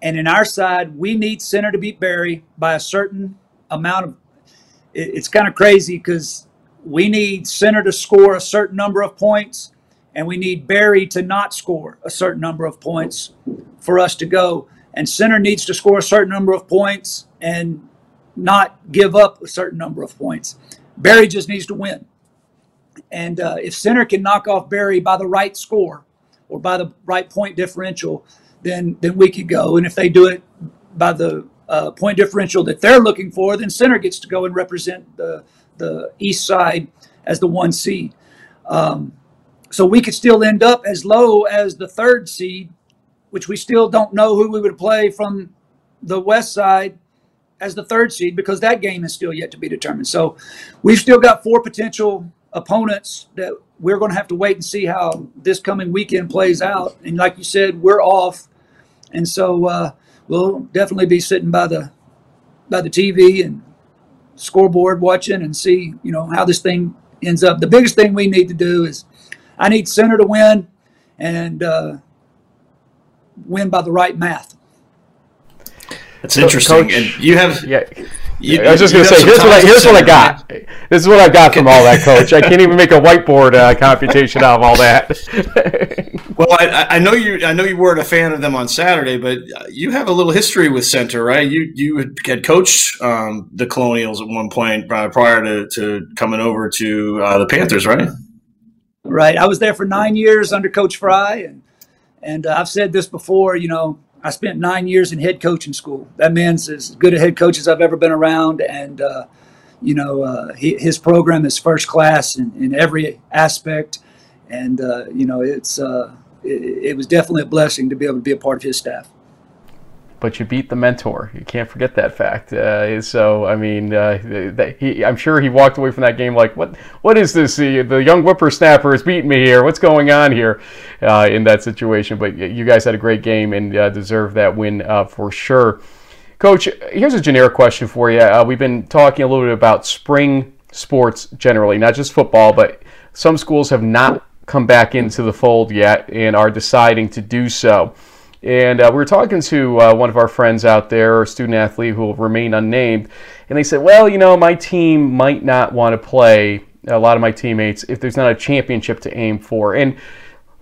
And in our side, we need Centre to beat Berry by a certain amount of. It's kind of crazy because we need Centre to score a certain number of points, and we need Berry to not score a certain number of points for us to go. And Centre needs to score a certain number of points and not give up a certain number of points. Berry just needs to win. And uh, if Centre can knock off Berry by the right score or by the right point differential, then then we could go. And if they do it by the uh, point differential that they're looking for, then Centre gets to go and represent the the east side as the one seed. Um, so we could still end up as low as the third seed, which we still don't know who we would play from the west side as the third seed because that game is still yet to be determined. So we've still got four potential opponents that we're going to have to wait and see how this coming weekend plays out. And like you said, we're off, and so uh, we'll definitely be sitting by the by the TV and scoreboard watching and see you know how this thing ends up. The biggest thing we need to do is I need Centre to win and uh, win by the right math. That's interesting. Coach, and you have yeah. You, I was just going to say, here's what I, here's what I got. This is what I got from all that, Coach. I can't even make a whiteboard uh, computation out of all that. well, I, I, know you. I know you weren't a fan of them on Saturday, but you have a little history with Centre, right? You you had coached um, the Colonials at one point uh, prior to, to coming over to uh, the Panthers, right? Right. I was there for nine years under Coach Frye, and and uh, I've said this before. You know, I spent nine years in head coaching school. That man's as good a head coach as I've ever been around, and uh, you know uh, he, his program is first class in, in every aspect, and uh, you know it's uh, it, it was definitely a blessing to be able to be a part of his staff but you beat the mentor. You can't forget that fact. Uh, so I mean, uh, he, I'm sure he walked away from that game like, what What is this? The, young whippersnapper is beating me here. What's going on here uh, in that situation? But you guys had a great game and uh, deserve that win uh, for sure. Coach, here's a generic question for you. Uh, we've been talking a little bit about spring sports generally, not just football, but some schools have not come back into the fold yet and are deciding to do so. And uh, we were talking to uh, one of our friends out there, a student athlete who will remain unnamed, and they said, well, you know, my team might not want to play a lot of my teammates if there's not a championship to aim for. And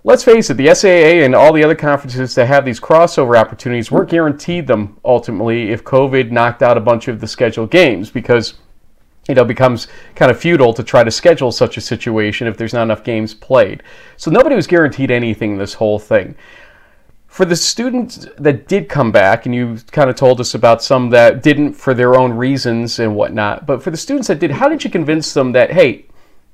let's face it, the SAA and all the other conferences that have these crossover opportunities weren't guaranteed them ultimately if COVID knocked out a bunch of the scheduled games because you know, it becomes kind of futile to try to schedule such a situation if there's not enough games played. So nobody was guaranteed anything this whole thing. For the students that did come back, and you kind of told us about some that didn't for their own reasons and whatnot, but for the students that did, how did you convince them that, hey,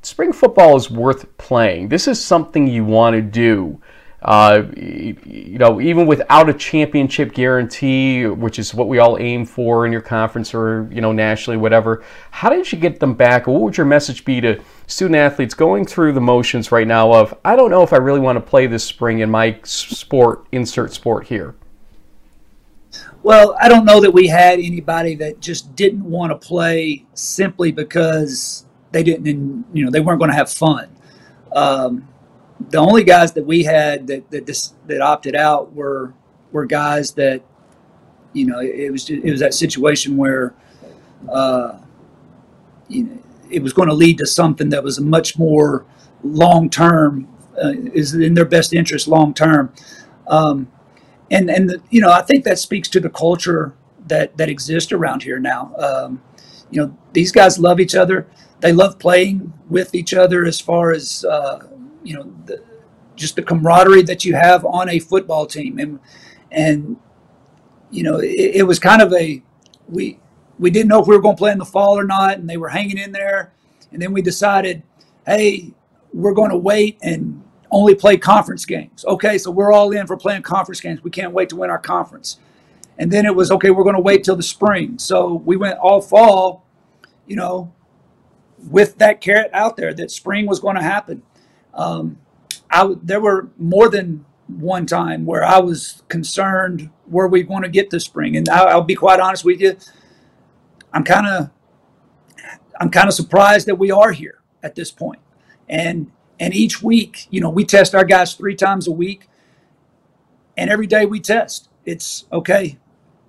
spring football is worth playing. This is something you want to do. Uh, you know, even without a championship guarantee, which is what we all aim for in your conference or you know nationally, whatever. How did you get them back? What would your message be to student athletes going through the motions right now of I don't know if I really want to play this spring in my sport, insert sport here. Well, I don't know that we had anybody that just didn't want to play simply because they didn't, you know, they weren't going to have fun. Um, the only guys that we had that that this, that opted out were were guys that, you know, it was it was that situation where, uh, you know, it was going to lead to something that was much more long term, uh, is in their best interest long term. Um, and and the, you know I think that speaks to the culture that that exists around here now. Um, you know these guys love each other they love playing with each other as far as uh, you know the, just the camaraderie that you have on a football team. And and you know it, it, was kind of a we we didn't know if we were going to play in the fall or not and they were hanging in there. And then we decided hey we're going to wait and only play conference games. Okay so we're all in for playing conference games. We can't wait to win our conference. And then it was okay we're going to wait till the spring. So we went all fall you know with that carrot out there that spring was going to happen. Um, I, there were more than one time where I was concerned where we going to get to spring, and I, I'll be quite honest with you. I'm kind of I'm kind of surprised that we are here at this point. And and each week, you know, we test our guys three times a week, and every day we test. It's okay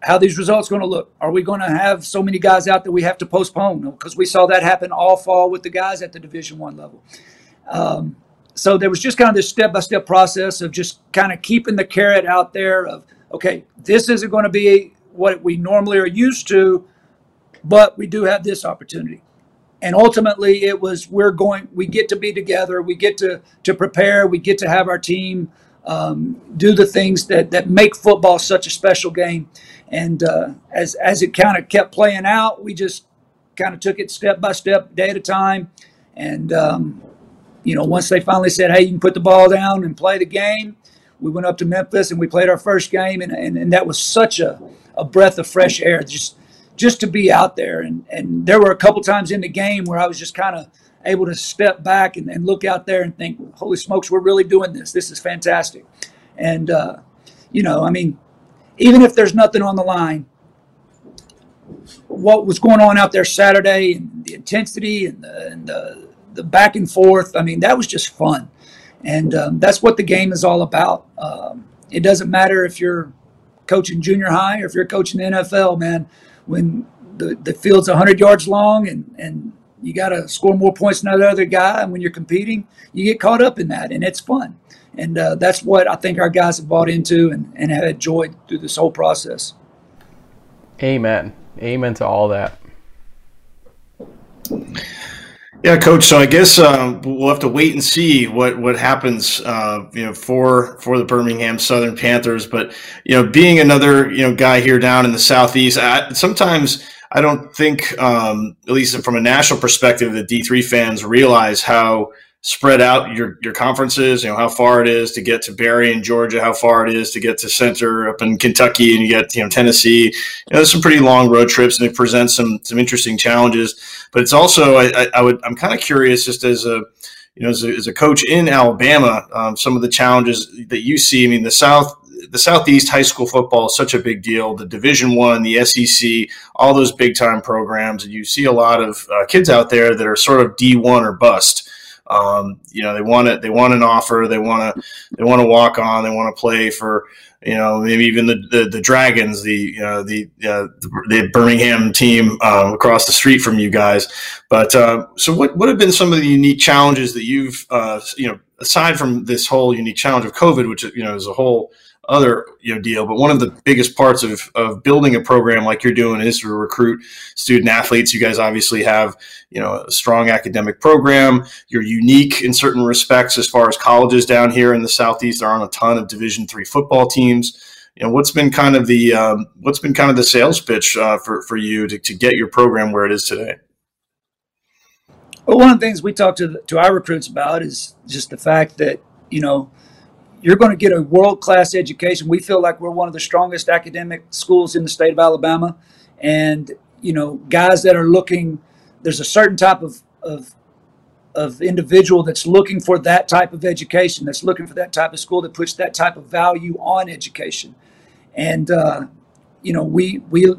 how these results going to look. Are we going to have so many guys out that we have to postpone? Because we saw that happen all fall with the guys at the Division One level. Um, so there was just kind of this step by step process of just kind of keeping the carrot out there of okay, this isn't going to be what we normally are used to, but we do have this opportunity. And ultimately, it was we're going. We get to be together. We get to to prepare. We get to have our team um, do the things that that make football such a special game. And uh, as as it kind of kept playing out, we just kind of took it step by step, day at a time. And um, you know, once they finally said, "Hey, you can put the ball down and play the game," we went up to Memphis and we played our first game, and and, and that was such a, a breath of fresh air, just just to be out there. And and there were a couple times in the game where I was just kind of able to step back and, and look out there and think, "Holy smokes, we're really doing this! This is fantastic!" And uh, you know, I mean, even if there's nothing on the line, what was going on out there Saturday and the intensity and the, and the, the back and forth, I mean, that was just fun. And um, that's what the game is all about. Um, it doesn't matter if you're coaching junior high or if you're coaching the NFL, man. When the, the field's 100 yards long and, and you got to score more points than the other guy, and when you're competing, you get caught up in that, and it's fun and uh, that's what I think our guys have bought into and, and have enjoyed through this whole process. Amen. Amen to all that. Yeah, coach. So I guess uh, we'll have to wait and see what what happens, uh, you know, for for the Birmingham Southern Panthers. But you know, being another you know guy here down in the southeast, I, sometimes I don't think, um, at least from a national perspective, that D three fans realize how spread out your your conferences. You know how far it is to get to Berry in Georgia, how far it is to get to Centre up in Kentucky, and you get you know Tennessee. You know, there's some pretty long road trips, and it presents some some interesting challenges. But it's also I, I, would I'm kind of curious just as a you know as a, as a coach in Alabama, um, some of the challenges that you see. I mean the South the Southeast high school football is such a big deal. The Division One, the SEC, all those big time programs, and you see a lot of uh, kids out there that are sort of D one or bust. Um, you know, they want it. They want an offer. They want to. They want to walk on. They want to play for. You know, maybe even the the, the Dragons, the you know the uh, the, the, Birmingham team uh, across the street from you guys. But uh, so, what what have been some of the unique challenges that you've uh, you know aside from this whole unique challenge of COVID, which you know is a whole other you know deal. But one of the biggest parts of, of building a program like you're doing is to recruit student athletes. You guys obviously have you know a strong academic program. You're unique in certain respects as far as colleges down here in the southeast. There aren't a ton of Division three football teams. You know what's been kind of the um, what's been kind of the sales pitch uh, for for you to, to get your program where it is today. Well, one of the things we talk to to our recruits about is just the fact that you know you're going to get a world class education. We feel like we're one of the strongest academic schools in the state of Alabama, and you know, guys that are looking. There's a certain type of of of individual that's looking for that type of education, that's looking for that type of school that puts that type of value on education, and uh, you know, we we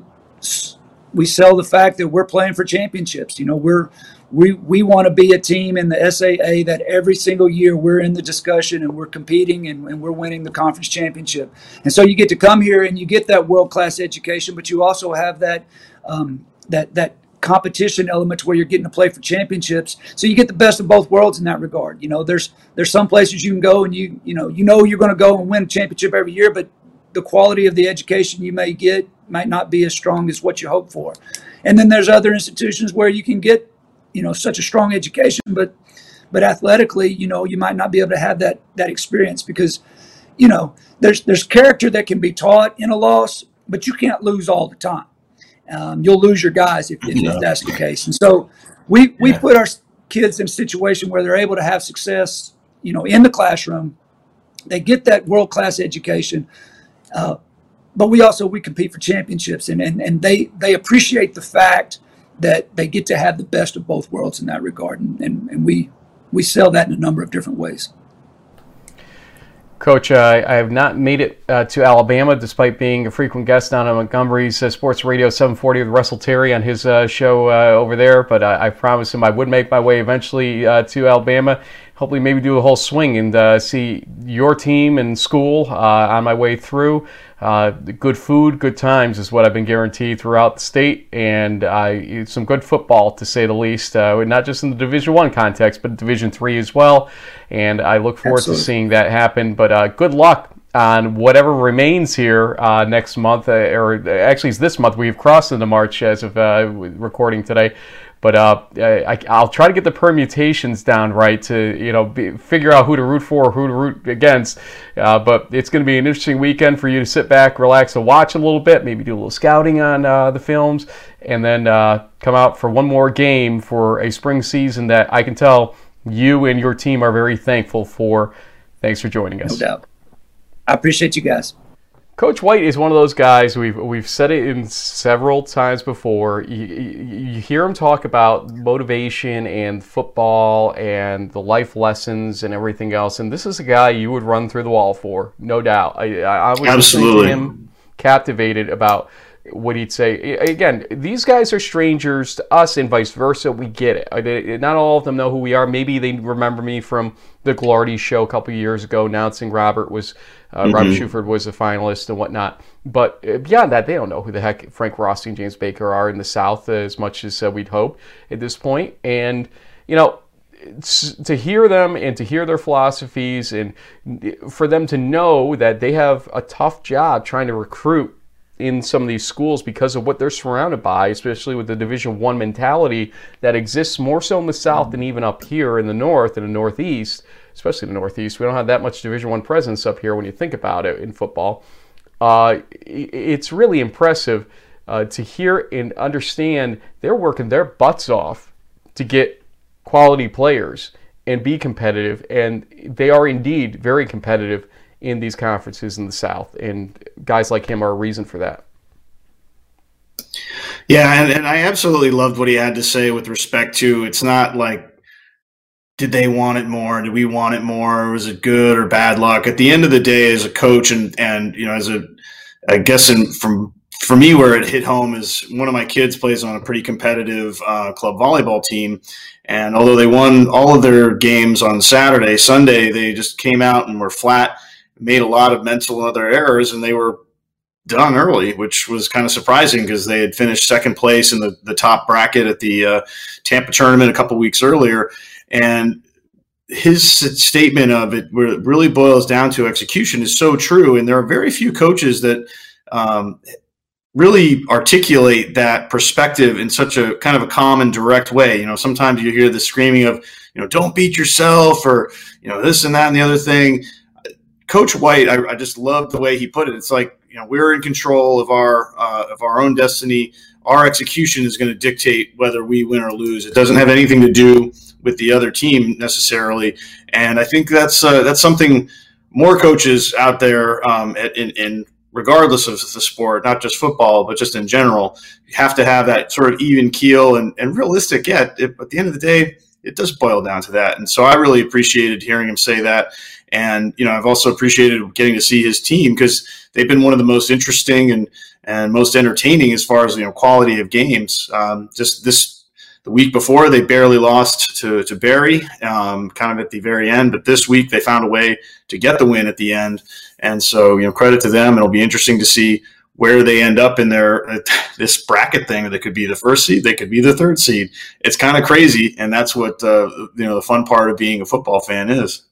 we sell the fact that we're playing for championships. You know, we're we we want to be a team in the SAA that every single year we're in the discussion and we're competing and, and we're winning the conference championship. And so you get to come here and you get that world class education, but you also have that um, that that competition element to where you're getting to play for championships. So you get the best of both worlds in that regard. You know, there's there's some places you can go and you you know you know you're going to go and win a championship every year, but the quality of the education you may get might not be as strong as what you hope for. And then there's other institutions where you can get you know such a strong education, but but athletically, you know, you might not be able to have that that experience because you know there's there's character that can be taught in a loss, but you can't lose all the time. Um, you'll lose your guys if, if, yeah. if, that's the case. And so we we yeah. put our kids in a situation where they're able to have success, you know, in the classroom. They get that world class education. Uh, but we also we compete for championships and, and, and they they appreciate the fact that they get to have the best of both worlds in that regard, and, and, and we we sell that in a number of different ways. Coach, uh, I have not made it uh, to Alabama despite being a frequent guest down on Montgomery's uh, Sports Radio 740 with Russell Terry on his uh, show uh, over there. But I, I promised him I would make my way eventually uh, to Alabama hopefully maybe do a whole swing and uh, see your team and school uh, on my way through. Uh, good food, good times is what I've been guaranteed throughout the state, and uh, some good football to say the least. Uh, not just in the Division One context, but Division Three as well. And I look forward Absolutely. to seeing that happen. But uh, good luck on whatever remains here uh, next month, uh, or actually, it's this month. We've crossed into March as of uh, recording today. But uh, I, will try to get the permutations down right to you know be, figure out who to root for, who to root against. Uh, but it's going to be an interesting weekend for you to sit back, relax, and watch a little bit, maybe do a little scouting on uh, the films, and then uh, come out for one more game for a spring season that I can tell you and your team are very thankful for. Thanks for joining us. No doubt. I appreciate you guys. Coach White is one of those guys. We've we've said it in several times before. You, you, hear him talk about motivation and football and the life lessons and everything else. And this is a guy you would run through the wall for, no doubt. I, I was absolutely him captivated about what he'd say. Again, these guys are strangers to us, and vice versa. We get it. Not all of them know who we are. Maybe they remember me from the Gagliardi show a couple years ago, announcing Robert was uh, mm-hmm. Robert Shuford was a finalist and whatnot. But uh, beyond that, they don't know who the heck Frank Rossi and James Baker are in the South as much as uh, we'd hope at this point. And you know, to hear them and to hear their philosophies and for them to know that they have a tough job trying to recruit in some of these schools because of what they're surrounded by, especially with the Division One mentality that exists more so in the South than even up here in the North and the Northeast, especially the Northeast. We don't have that much Division One presence up here when you think about it in football. Uh, it's really impressive uh, to hear and understand they're working their butts off to get quality players and be competitive, and they are indeed very competitive in these conferences in the South, and guys like him are a reason for that. Yeah, and, and I absolutely loved what he had to say with respect to it's not like did they want it more? Did we want it more? Was it good or bad luck? At the end of the day, as a coach and and you know as a I guess in, from for me, where it hit home is one of my kids plays on a pretty competitive uh, club volleyball team, and although they won all of their games on Saturday, Sunday they just came out and were flat, made a lot of mental and other errors, and they were done early, which was kind of surprising because they had finished second place in the, the top bracket at the uh, Tampa tournament a couple weeks earlier. And his statement of it, where it really boils down to execution, is so true. And there are very few coaches that um, really articulate that perspective in such a kind of a calm and direct way. You know, sometimes you hear the screaming of, you know, don't beat yourself or, you know, this and that and the other thing. Coach White, I, I just love the way he put it. It's like, you know we're in control of our uh, of our own destiny. Our execution is going to dictate whether we win or lose. It doesn't have anything to do with the other team necessarily, and I think that's uh, that's something more coaches out there um, in, in regardless of the sport, not just football, but just in general, you have to have that sort of even keel and, and realistic. Yeah, it, at the end of the day, it does boil down to that. And so I really appreciated hearing him say that. And, you know, I've also appreciated getting to see his team because they've been one of the most interesting and, and most entertaining as far as, you know, quality of games. Um, just this, the week before, they barely lost to, to Berry, um, kind of at the very end. But this week, they found a way to get the win at the end. And so, you know, credit to them. It'll be interesting to see where they end up in their uh, this bracket thing. They could be the first seed, they could be the third seed. It's kind of crazy, and that's what uh, you know the fun part of being a football fan is.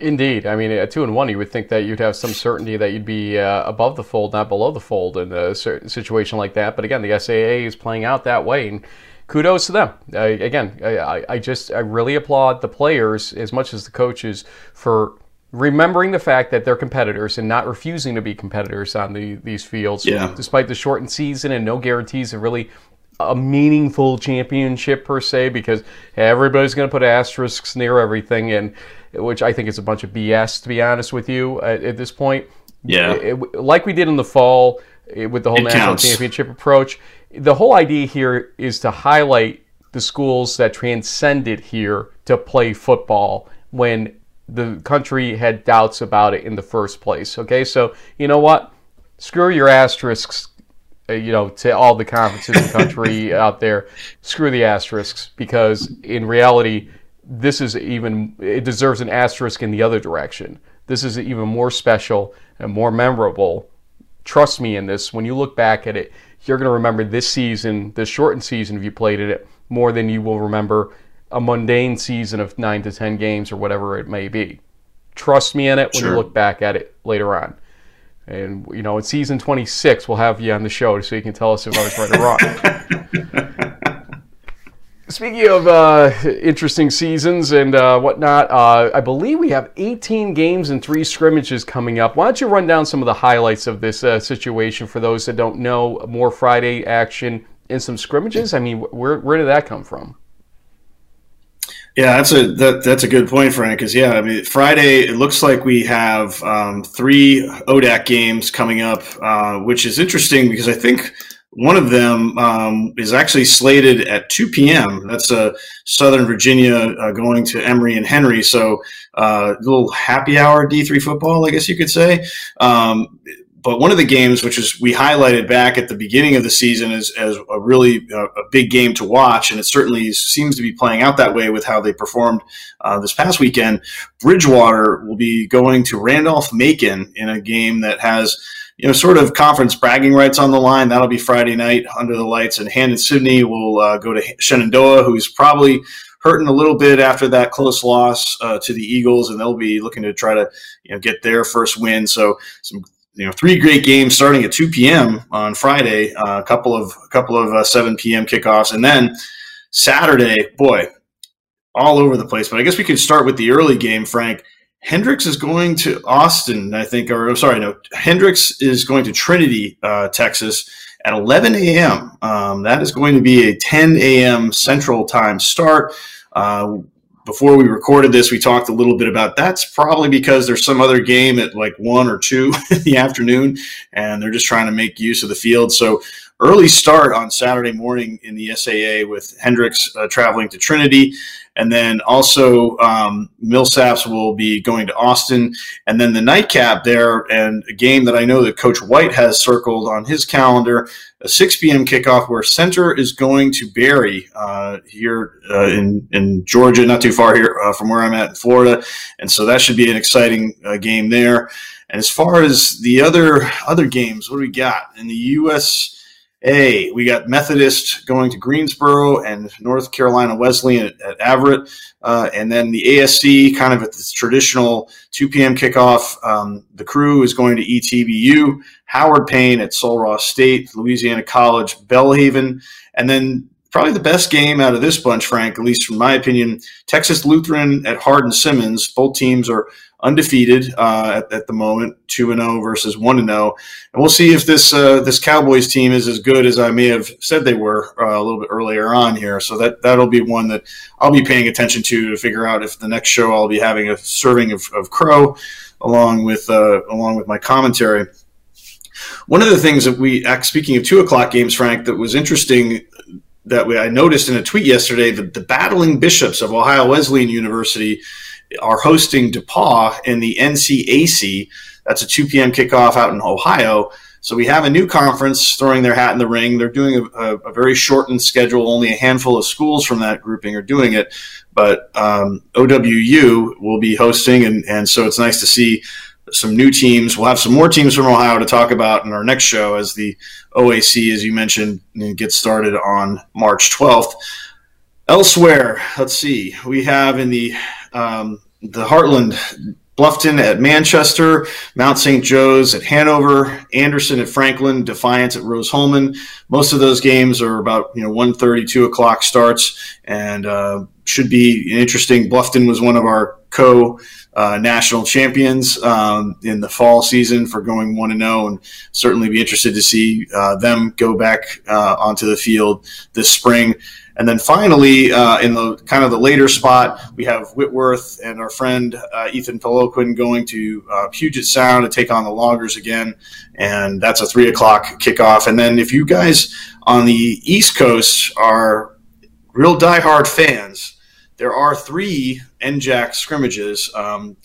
Indeed, I mean, at two and one, you would think that you'd have some certainty that you'd be uh, above the fold, not below the fold, in a situation like that. But again, the SAA is playing out that way, and kudos to them. Uh, again, I, I just I really applaud the players as much as the coaches for remembering the fact that they're competitors and not refusing to be competitors on the, these fields, yeah. despite the shortened season and no guarantees of really a meaningful championship per se, because everybody's going to put asterisks near everything, and which I think is a bunch of BS to be honest with you at, at this point. Yeah, it, it, like we did in the fall it, with the whole it national counts. championship approach. The whole idea here is to highlight the schools that transcended here to play football when the country had doubts about it in the first place. Okay, so you know what? Screw your asterisks. Uh, you know, to all the conferences in the country out there, screw the asterisks because in reality, this is even it deserves an asterisk in the other direction. This is even more special and more memorable. Trust me in this. When you look back at it, you're going to remember this season, this shortened season, if you played it, more than you will remember a mundane season of nine to ten games or whatever it may be. Trust me in it when Sure. you look back at it later on. And you know, in season 26, we'll have you on the show so you can tell us if I was right or wrong. Speaking of uh, interesting seasons and uh, whatnot, uh, I believe we have 18 games and three scrimmages coming up. Why don't you run down some of the highlights of this uh, situation for those that don't know? More Friday action and some scrimmages. I mean, where where did that come from? Yeah, that's a that, that's a good point, Frank. Because yeah, I mean, Friday it looks like we have um, three ODAC games coming up, uh, which is interesting because I think one of them um, is actually slated at 2 p.m. That's uh, Southern Virginia uh, going to Emory and Henry, so uh, a little happy hour D3 football, I guess you could say. Um, but one of the games, which is we highlighted back at the beginning of the season as, as a really uh, a big game to watch, and it certainly seems to be playing out that way with how they performed uh, this past weekend. Bridgewater will be going to Randolph Macon in a game that has you know sort of conference bragging rights on the line. That'll be Friday night under the lights, and Hampden Sydney will uh, go to Shenandoah, who's probably hurting a little bit after that close loss uh, to the Eagles, and they'll be looking to try to you know get their first win. So some you know three great games starting at 2 p.m. on Friday, uh, a couple of a couple of uh, 7 p.m. kickoffs, and then Saturday, boy, all over the place. But I guess we could start with the early game, Frank. Hendrix is going to Austin, I think, or sorry, no, Hendrix is going to Trinity, uh, Texas at 11 a.m. Um, that is going to be a 10 a.m. Central Time start. Uh, before we recorded this, we talked a little bit about that's probably because there's some other game at like one or two in the afternoon, and they're just trying to make use of the field. So early start on Saturday morning in the SAA with Hendrix uh, traveling to Trinity. And then also um, Millsaps will be going to Austin. And then the nightcap there, and a game that I know that Coach White has circled on his calendar, a 6 p.m. kickoff where Centre is going to Berry uh, here uh, in, in Georgia, not too far here uh, from where I'm at in Florida. And so that should be an exciting uh, game there. And as far as the other other games, what do we got in the U.S.? A, we got Methodist going to Greensboro and North Carolina Wesleyan at, at Averett. Uh, and then the ASC, kind of at the traditional 2 p.m. kickoff. Um, the crew is going to ETBU, Howard Payne at Sul Ross State, Louisiana College, Belhaven. And then probably the best game out of this bunch, Frank, at least from my opinion, Texas Lutheran at Hardin Simmons. Both teams are undefeated uh, at, at, the moment, two and zero oh versus one and zero, oh. and we'll see if this uh, this Cowboys team is as good as I may have said they were uh, a little bit earlier on here. So that that'll be one that I'll be paying attention to to figure out if the next show I'll be having a serving of, of crow along with uh, along with my commentary. One of the things that we, speaking of two o'clock games, Frank, that was interesting that I noticed in a tweet yesterday that the battling bishops of Ohio Wesleyan University are hosting DePauw in the NCAC. That's a 2 p.m. kickoff out in Ohio. So we have a new conference throwing their hat in the ring. They're doing a, a, a very shortened schedule. Only a handful of schools from that grouping are doing it. But um, OWU will be hosting, and, and so it's nice to see some new teams. We'll have some more teams from Ohio to talk about in our next show as the OAC, as you mentioned, gets started on March 12th. Elsewhere, let's see, we have in the um, the Heartland, Bluffton at Manchester, Mount St. Joe's at Hanover, Anderson at Franklin, Defiance at Rose-Hulman. Most of those games are about you know 1.30, 2 o'clock starts, and uh, should be interesting. Bluffton was one of our co uh, national champions um, in the fall season for going one and zero, and certainly be interested to see uh, them go back uh, onto the field this spring. And then finally, uh, in the kind of the later spot, we have Whitworth and our friend uh, Ethan Peloquin going to uh, Puget Sound to take on the Loggers again, and that's a three o'clock kickoff. And then if you guys on the East Coast are real diehard fans, there are three NJAC scrimmages. Um,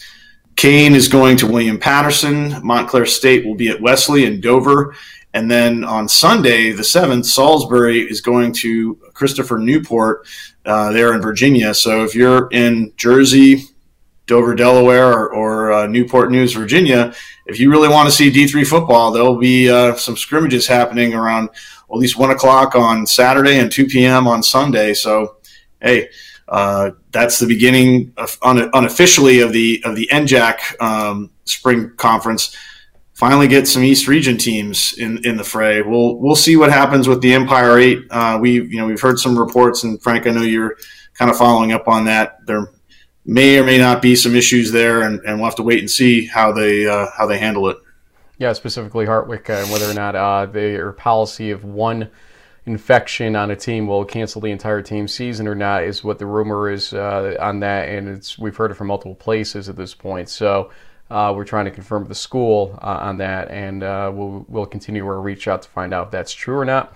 Kean is going to William Paterson. Montclair State will be at Wesley and Dover. And then on Sunday, the 7th, Salisbury is going to Christopher Newport uh, there in Virginia. So if you're in Jersey, Dover, Delaware, or, or uh, Newport News, Virginia, if you really want to see D3 football, there'll be uh, some scrimmages happening around well, at least 1 o'clock on Saturday and 2 p.m. on Sunday. So, hey, uh, that's the beginning of, un- unofficially of the of the NJAC um, spring conference finally get some East Region teams in, in the fray. We'll we'll see what happens with the Empire Eight. Uh, we you know we've heard some reports, and Frank, I know you're kind of following up on that. There may or may not be some issues there, and, and we'll have to wait and see how they uh, how they handle it. Yeah, specifically Hartwick, and uh, whether or not uh, their policy of one infection on a team will cancel the entire team season or not is what the rumor is uh, on that, and it's we've heard it from multiple places at this point. So uh, we're trying to confirm with the school uh, on that, and uh, we'll, we'll continue our reach out to find out if that's true or not.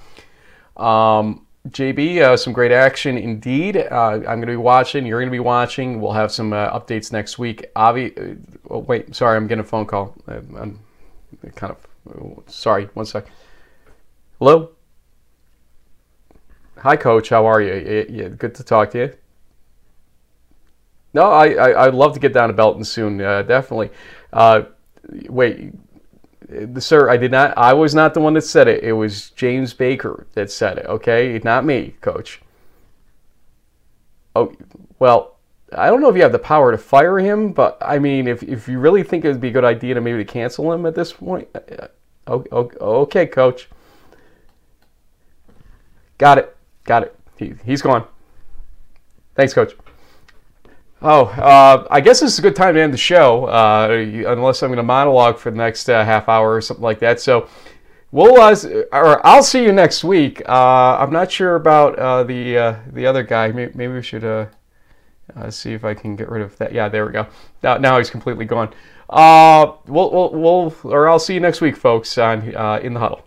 Um, JB, uh, some great action indeed. Uh, I'm going to be watching. You're going to be watching. We'll have some uh, updates next week. Avi, oh, wait, sorry, I'm getting a phone call. I'm kind of sorry. One sec. Hello. Hi, Coach. How are you? Yeah, good to talk to you. No, I, I would love to get down to Belton soon. Uh, definitely. Uh, wait, sir, I did not. I was not the one that said it. It was James Baker that said it. Okay, not me, Coach. Oh well, I don't know if you have the power to fire him, but I mean, if if you really think it would be a good idea to maybe cancel him at this point, uh, okay, okay Coach. Got it. Got it. He, he's gone. Thanks, Coach. Oh, uh, I guess this is a good time to end the show, uh, unless I'm going to monologue for the next uh, half hour or something like that. So, we'll, uh, or I'll see you next week. Uh, I'm not sure about uh, the the other guy. Maybe, we should see if I can get rid of that. Yeah, there we go. Now, now he's completely gone. we'll, we'll, we'll, or I'll see you next week, folks, on in the huddle.